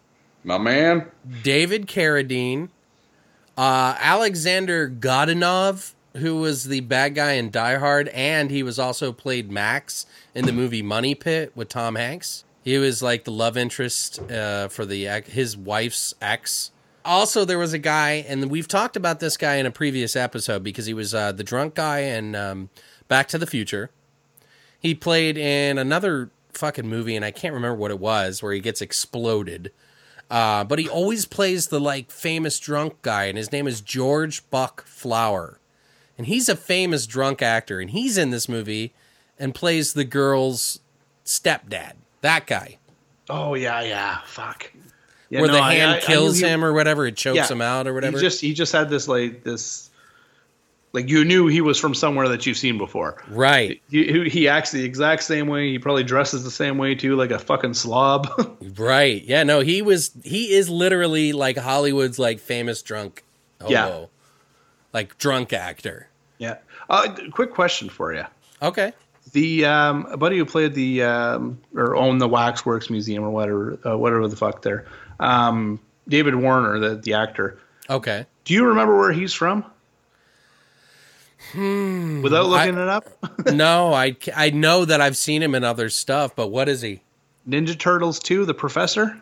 my man David Carradine, uh, Alexander Godunov, who was the bad guy in Die Hard, and he was also played Max in the movie Money Pit with Tom Hanks. He was like the love interest uh, for the his wife's ex. Also, there was a guy, and we've talked about this guy in a previous episode because he was uh, the drunk guy in um, Back to the Future. He played in another fucking movie, and I can't remember what it was, where he gets exploded. Uh, but he always plays the like famous drunk guy, and his name is George Buck Flower, and he's a famous drunk actor, and he's in this movie and plays the girl's stepdad. That guy, oh yeah yeah fuck yeah, where no, the hand I- I kills he- him or whatever, it chokes yeah, him out or whatever. he just he just had this like this like you knew he was from somewhere that you've seen before right, he, he- he acts the exact same way he probably dresses the same way too like a fucking slob right. Yeah, no, he was. He is literally like Hollywood's like famous drunk. Hobo. Yeah. like drunk actor. yeah uh, quick question for you Okay. The um, a buddy who played the um, or owned the Waxworks Museum or whatever, uh, whatever the fuck there, um, David Warner, the the actor. Okay. Do you remember where he's from? Without looking it up, no, I I know that I've seen him in other stuff, but what is he? Ninja Turtles 2, The Professor.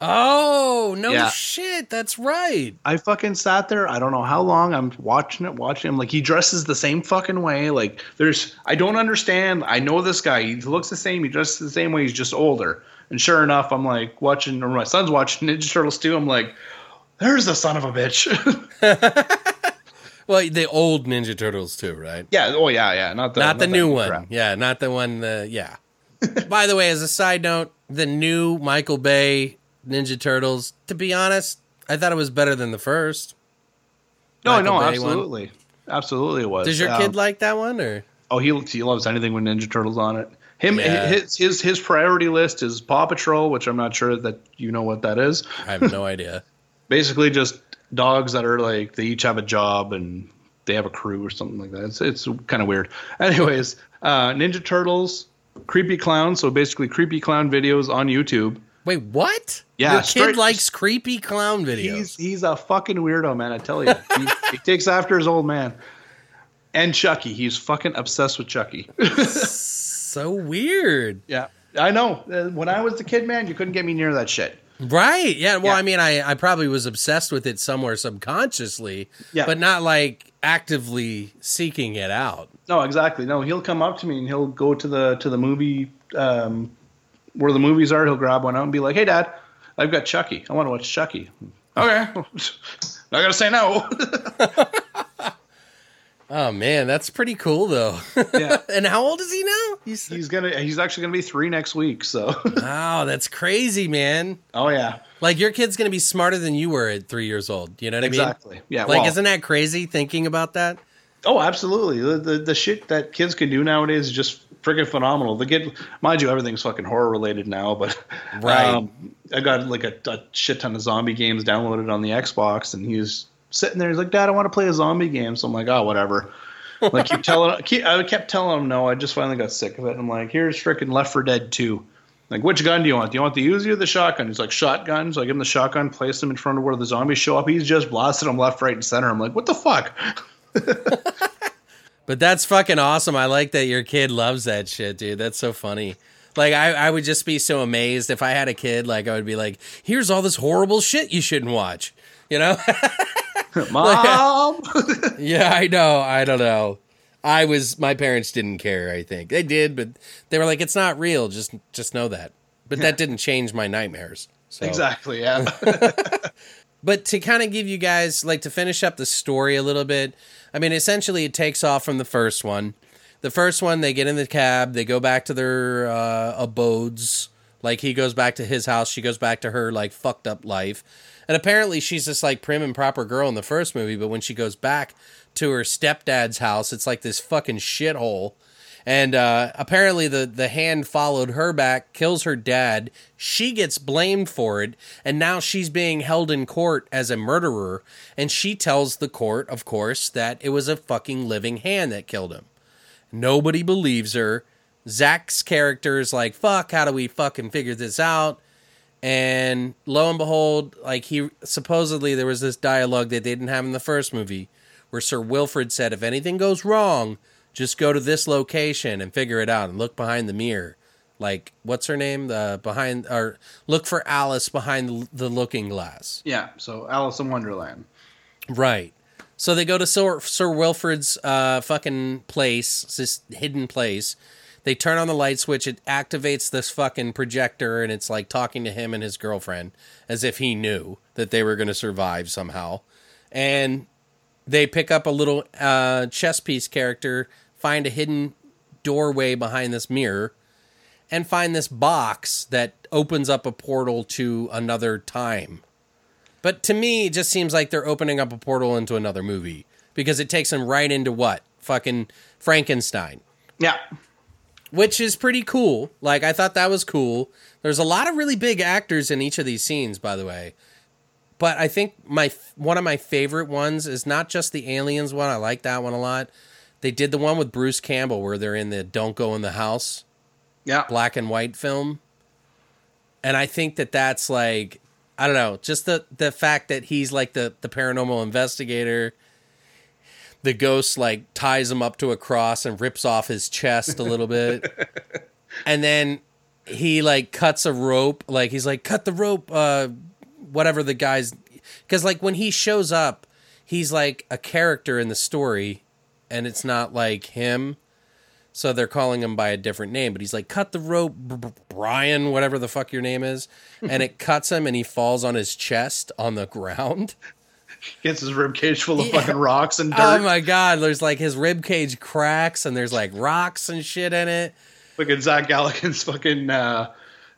Oh no Yeah. shit! That's right. I fucking sat there. I don't know how long. I'm watching it, watching him. Like he dresses the same fucking way. Like there's, I don't understand. I know this guy. He looks the same. He dresses the same way. He's just older. And sure enough, I'm like watching, or my son's watching Ninja Turtles 2. I'm like, there's the son of a bitch. Well, the old Ninja Turtles too, right? yeah. Oh yeah, yeah. Not the not the new one. crap. Yeah, not the one. the, yeah. By the way, as a side note, the new Michael Bay Ninja Turtles. To be honest, I thought it was better than the first. No, Michael no, Bay one. absolutely, absolutely. It was. Does your Um, kid like that one or? Oh, he he loves anything with Ninja Turtles on it. Him, Yeah. his his his priority list is Paw Patrol, which I'm not sure that you know what that is. I have no idea. basically just dogs that are like they each have a job and they have a crew or something like that. It's it's kind of weird. Anyways, uh, Ninja Turtles, creepy clown. So basically, creepy clown videos on YouTube. Wait, what? Yeah, your kid likes creepy clown videos. He's he's a fucking weirdo, man. I tell you, he, he takes after his old man. And Chucky, he's fucking obsessed with Chucky. so weird. yeah, I know. Uh, When I was the kid, man, you couldn't get me near that shit. Right. Yeah. Well, Yeah. I mean, I, I probably was obsessed with it somewhere subconsciously, Yeah. but not like actively seeking it out. No, exactly. No, he'll come up to me and he'll go to the to the movie um, where the movies are. He'll grab one out and be like, "Hey, Dad, I've got Chucky. I want to watch Chucky." Okay, not gonna say no. Oh man, that's pretty cool though. yeah, and how old is he now? He's he's gonna he's actually gonna be three next week. So, wow, that's crazy, man. oh yeah, Like your kid's gonna be smarter than you were at three years old. You know what I mean? exactly. Yeah, Like, well, isn't that crazy thinking about that? Oh, absolutely. The, the the shit that kids can do nowadays is just freaking phenomenal. The get mind you, everything's fucking horror related now, but Right. Um, I got like a, a shit ton of zombie games downloaded on the Xbox, and he was sitting there. He's like, "Dad, I want to play a zombie game." So I'm like, "Oh, whatever." Like keep telling, keep, I kept telling him no. I just finally got sick of it. I'm like, "Here's freaking Left for Dead 2. Like, which gun do you want? Do you want the Uzi or the shotgun? He's like, shotgun. So I give him the shotgun, place him in front of where the zombies show up. He's just blasted him left, right, and center. I'm like, what the fuck? But that's fucking awesome. I like that your kid loves that shit, dude. That's so funny. Like I, I would just be so amazed if I had a kid. Like I would be like, "Here's all this horrible shit you shouldn't watch." You know? Mom. yeah, I know. I don't know. I was. My parents didn't care. I think they did, but they were like, "It's not real. Just, just know that." But that didn't change my nightmares. So. exactly. Yeah. But to kind of give you guys, like, to finish up the story a little bit, I mean, essentially it takes off from the first one. The first one, they get in the cab, they go back to their uh, abodes. Like, he goes back to his house, she goes back to her, like, fucked up life. And apparently she's this, like, prim and proper girl in the first movie, but when she goes back to her stepdad's house, it's like this fucking shithole. And uh, apparently, the, the hand followed her back, kills her dad. She gets blamed for it, and now she's being held in court as a murderer. And she tells the court, of course, that it was a fucking living hand that killed him. Nobody believes her. Zach's character is like, fuck, how do we fucking figure this out? And lo and behold, like he supposedly there was this dialogue that they didn't have in the first movie where Sir Wilfrid said, if anything goes wrong, just go to this location and figure it out and look behind the mirror. Like, what's her name? The behind or look for Alice behind the, the looking glass. yeah. So Alice in Wonderland. Right. So they go to Sir, Sir Wilfrid's uh, fucking place, this hidden place. They turn on the light switch. It activates this fucking projector, and it's like talking to him and his girlfriend as if he knew that they were going to survive somehow. And they pick up a little uh, chess piece character, find a hidden doorway behind this mirror, and find this box that opens up a portal to another time. But to me, it just seems like they're opening up a portal into another movie because it takes them right into what? Fucking Frankenstein, Yeah. which is pretty cool. Like, I thought that was cool. There's a lot of really big actors in each of these scenes, by the way. But I think my one of my favorite ones is not just the aliens one. I like that one a lot. They did the one with Bruce Campbell where they're in the "Don't Go in the House" Yeah. black and white film. And I think that that's like I don't know, just the the fact that he's like the the paranormal investigator. The ghost like ties him up to a cross and rips off his chest a little bit. and then he like cuts a rope, like he's like cut the rope uh whatever the guy's cuz like when he shows up, he's like a character in the story and it's not like him. So they're calling him by a different name, but he's like, cut the rope, Brian, whatever the fuck your name is. And it cuts him and he falls on his chest on the ground. Gets his rib cage full of Yeah. fucking rocks and dirt. Oh my God. There's like his rib cage cracks and there's like rocks and shit in it. Look at Zach Galligan's fucking. Uh,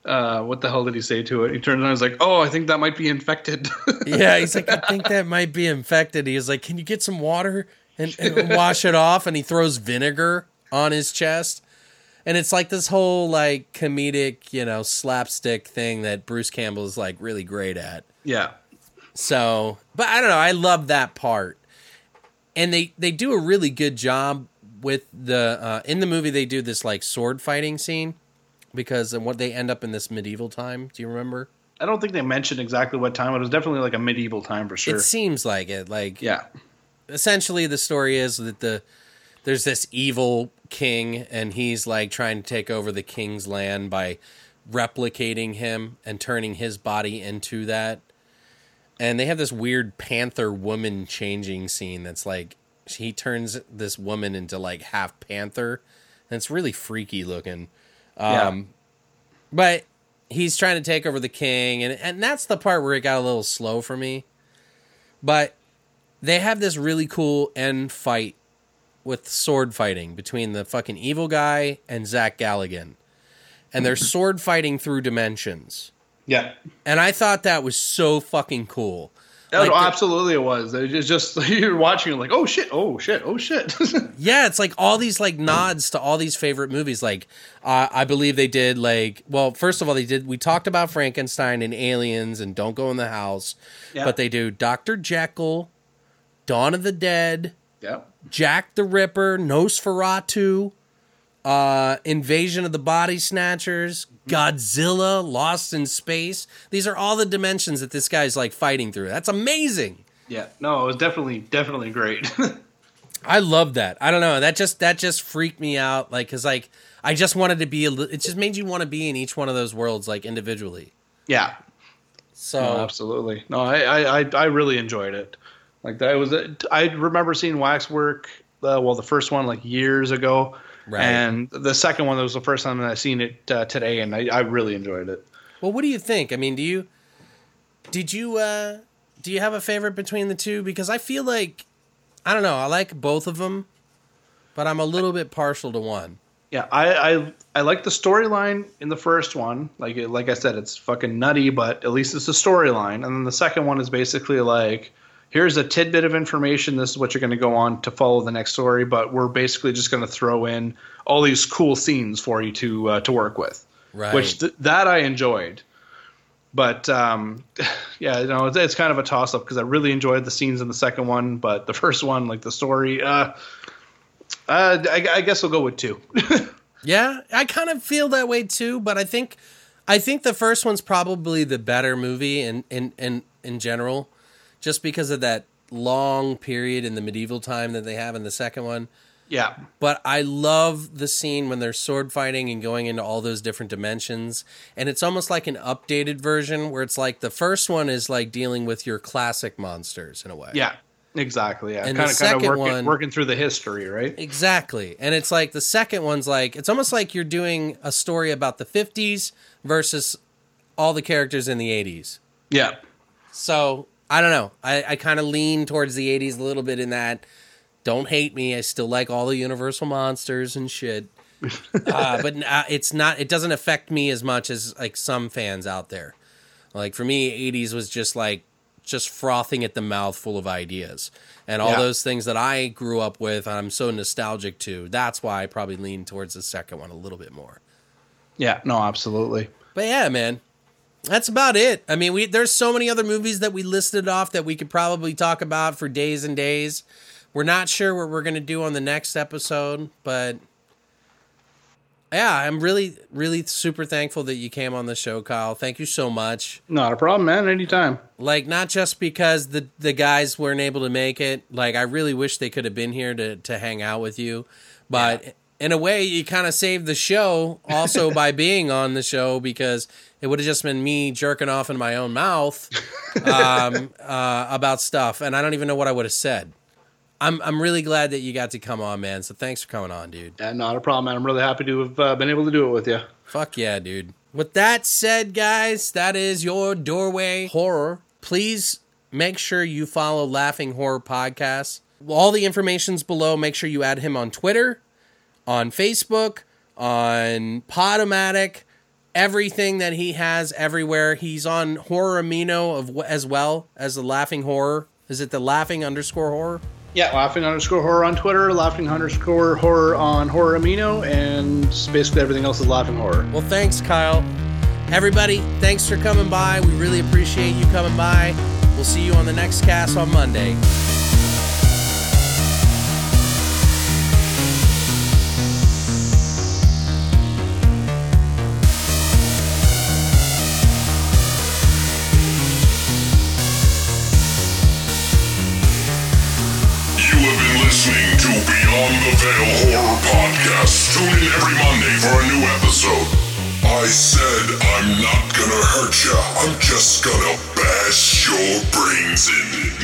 uh, what the hell did he say to it? He turns around and is like, "Oh, I think that might be infected." Yeah. He's like, I think that might be infected. He was like, can you get some water and, and wash it off? And he throws vinegar on his chest. And it's like this whole like comedic, you know, slapstick thing that Bruce Campbell is like really great at. yeah. So, but I don't know. I love that part, and they they do a really good job with the uh, in the movie. They do this like sword fighting scene because what they end up in this medieval time. Do you remember? I don't think they mentioned exactly what time. It was definitely like a medieval time for sure. It seems like it. Like yeah. essentially, the story is that the there's this evil king, and he's like trying to take over the king's land by replicating him and turning his body into that. And they have this weird panther woman changing scene that's like he turns this woman into like half panther. And it's really freaky looking. Um, Yeah. But he's trying to take over the king, and and that's the part where it got a little slow for me. But they have this really cool end fight with sword fighting between the fucking evil guy and Zach Galligan, and they're sword fighting through dimensions. Yeah. And I thought that was so fucking cool. Oh, Like the- absolutely, it was. It's just you're watching, it like, oh shit, oh shit, oh shit. Yeah, it's like all these like nods to all these favorite movies. Like, uh, I believe they did like, well, first of all, they did. We talked about Frankenstein and Aliens and Don't Go in the House, Yeah. but they do Doctor Jekyll, Dawn of the Dead, yeah, Jack the Ripper, Nosferatu, uh, Invasion of the Body Snatchers, Godzilla, Lost in Space. These are all the dimensions that this guy's like fighting through. That's amazing. yeah. No, it was definitely, definitely great. I love that. I don't know. That just that just freaked me out. Like, cause like I just wanted to be. A, li- it just made you want to be in each one of those worlds, like individually. yeah, So no, absolutely. No, I, I, I, I really enjoyed it. Like that was. I remember seeing Waxwork. Uh, well, the first one like years ago, Right. and the second one that was the first time that I seen it uh, today, and I, I really enjoyed it. Well, what do you think? I mean, do you did you uh do you have a favorite between the two? Because I feel like I don't know. I like both of them, but I'm a little bit partial to one. Yeah, I I, I like the storyline in the first one. Like like I said, it's fucking nutty, but at least it's a storyline. And then the second one is basically like, here's a tidbit of information. This is what you're going to go on to follow the next story. But we're basically just going to throw in all these cool scenes for you to uh, to work with, Right. which th- that I enjoyed. But um, yeah, you know, it's, it's kind of a toss up because I really enjoyed the scenes in the second one, but the first one, like the story, uh, uh, I, I guess we'll go with two. Yeah, I kind of feel that way too, but I think I think the first one's probably the better movie in in in, in general, just because of that long period in the medieval time that they have in the second one. yeah, But I love the scene when they're sword fighting and going into all those different dimensions. And it's almost like an updated version where it's like the first one is like dealing with your classic monsters in a way. yeah, exactly. Yeah, And kind the of kind of working one- working through the history, right? Exactly. And it's like the second one's like it's almost like you're doing a story about the 50s versus all the characters in the 80s. Yeah, So I don't know. I, I kind of lean towards the 80s a little bit in that. Don't hate me. I still like all the Universal monsters and shit. uh, but uh, it's not. It doesn't affect me as much as like some fans out there. Like for me, 80s was just like just frothing at the mouth, full of ideas, and all Yeah. those things that I grew up with. I'm so nostalgic to. That's why I probably lean towards the second one a little bit more. yeah, no, absolutely. But yeah, man, that's about it. I mean, we there's so many other movies that we listed off that we could probably talk about for days and days. We're not sure what we're gonna do on the next episode, but yeah, I'm really, really super thankful that you came on the show, Kyle. Thank you so much. Not a problem, man. Anytime. Like, not just because the the guys weren't able to make it. Like, I really wish they could have been here to to hang out with you, but. In a way, you kind of saved the show also by being on the show because it would have just been me jerking off in my own mouth um, uh, about stuff, and I don't even know what I would have said. I'm I'm really glad that you got to come on, man. So thanks for coming on, dude. Yeah, not a problem, man. I'm really happy to have uh, been able to do it with you. Fuck yeah, dude. With that said, guys, that is your doorway horror. Please make sure you follow Laughing Horror Podcast. All the information's below. Make sure you add him on Twitter, on Facebook, on Podomatic, everything that he has everywhere. He's on Horror Amino of as well as the Laughing Horror. Is it the Laughing underscore horror? Yeah, laughing underscore horror on Twitter, laughing underscore horror on horror amino, and basically everything else is laughing horror. Well, thanks, Kyle. Everybody, thanks for coming by. We really appreciate you coming by. We'll see you on the next cast on Monday. Beyond the Veil Horror Podcast. Tune in every Monday for a new episode I said I'm not gonna hurt ya. I'm just gonna bash your brains in.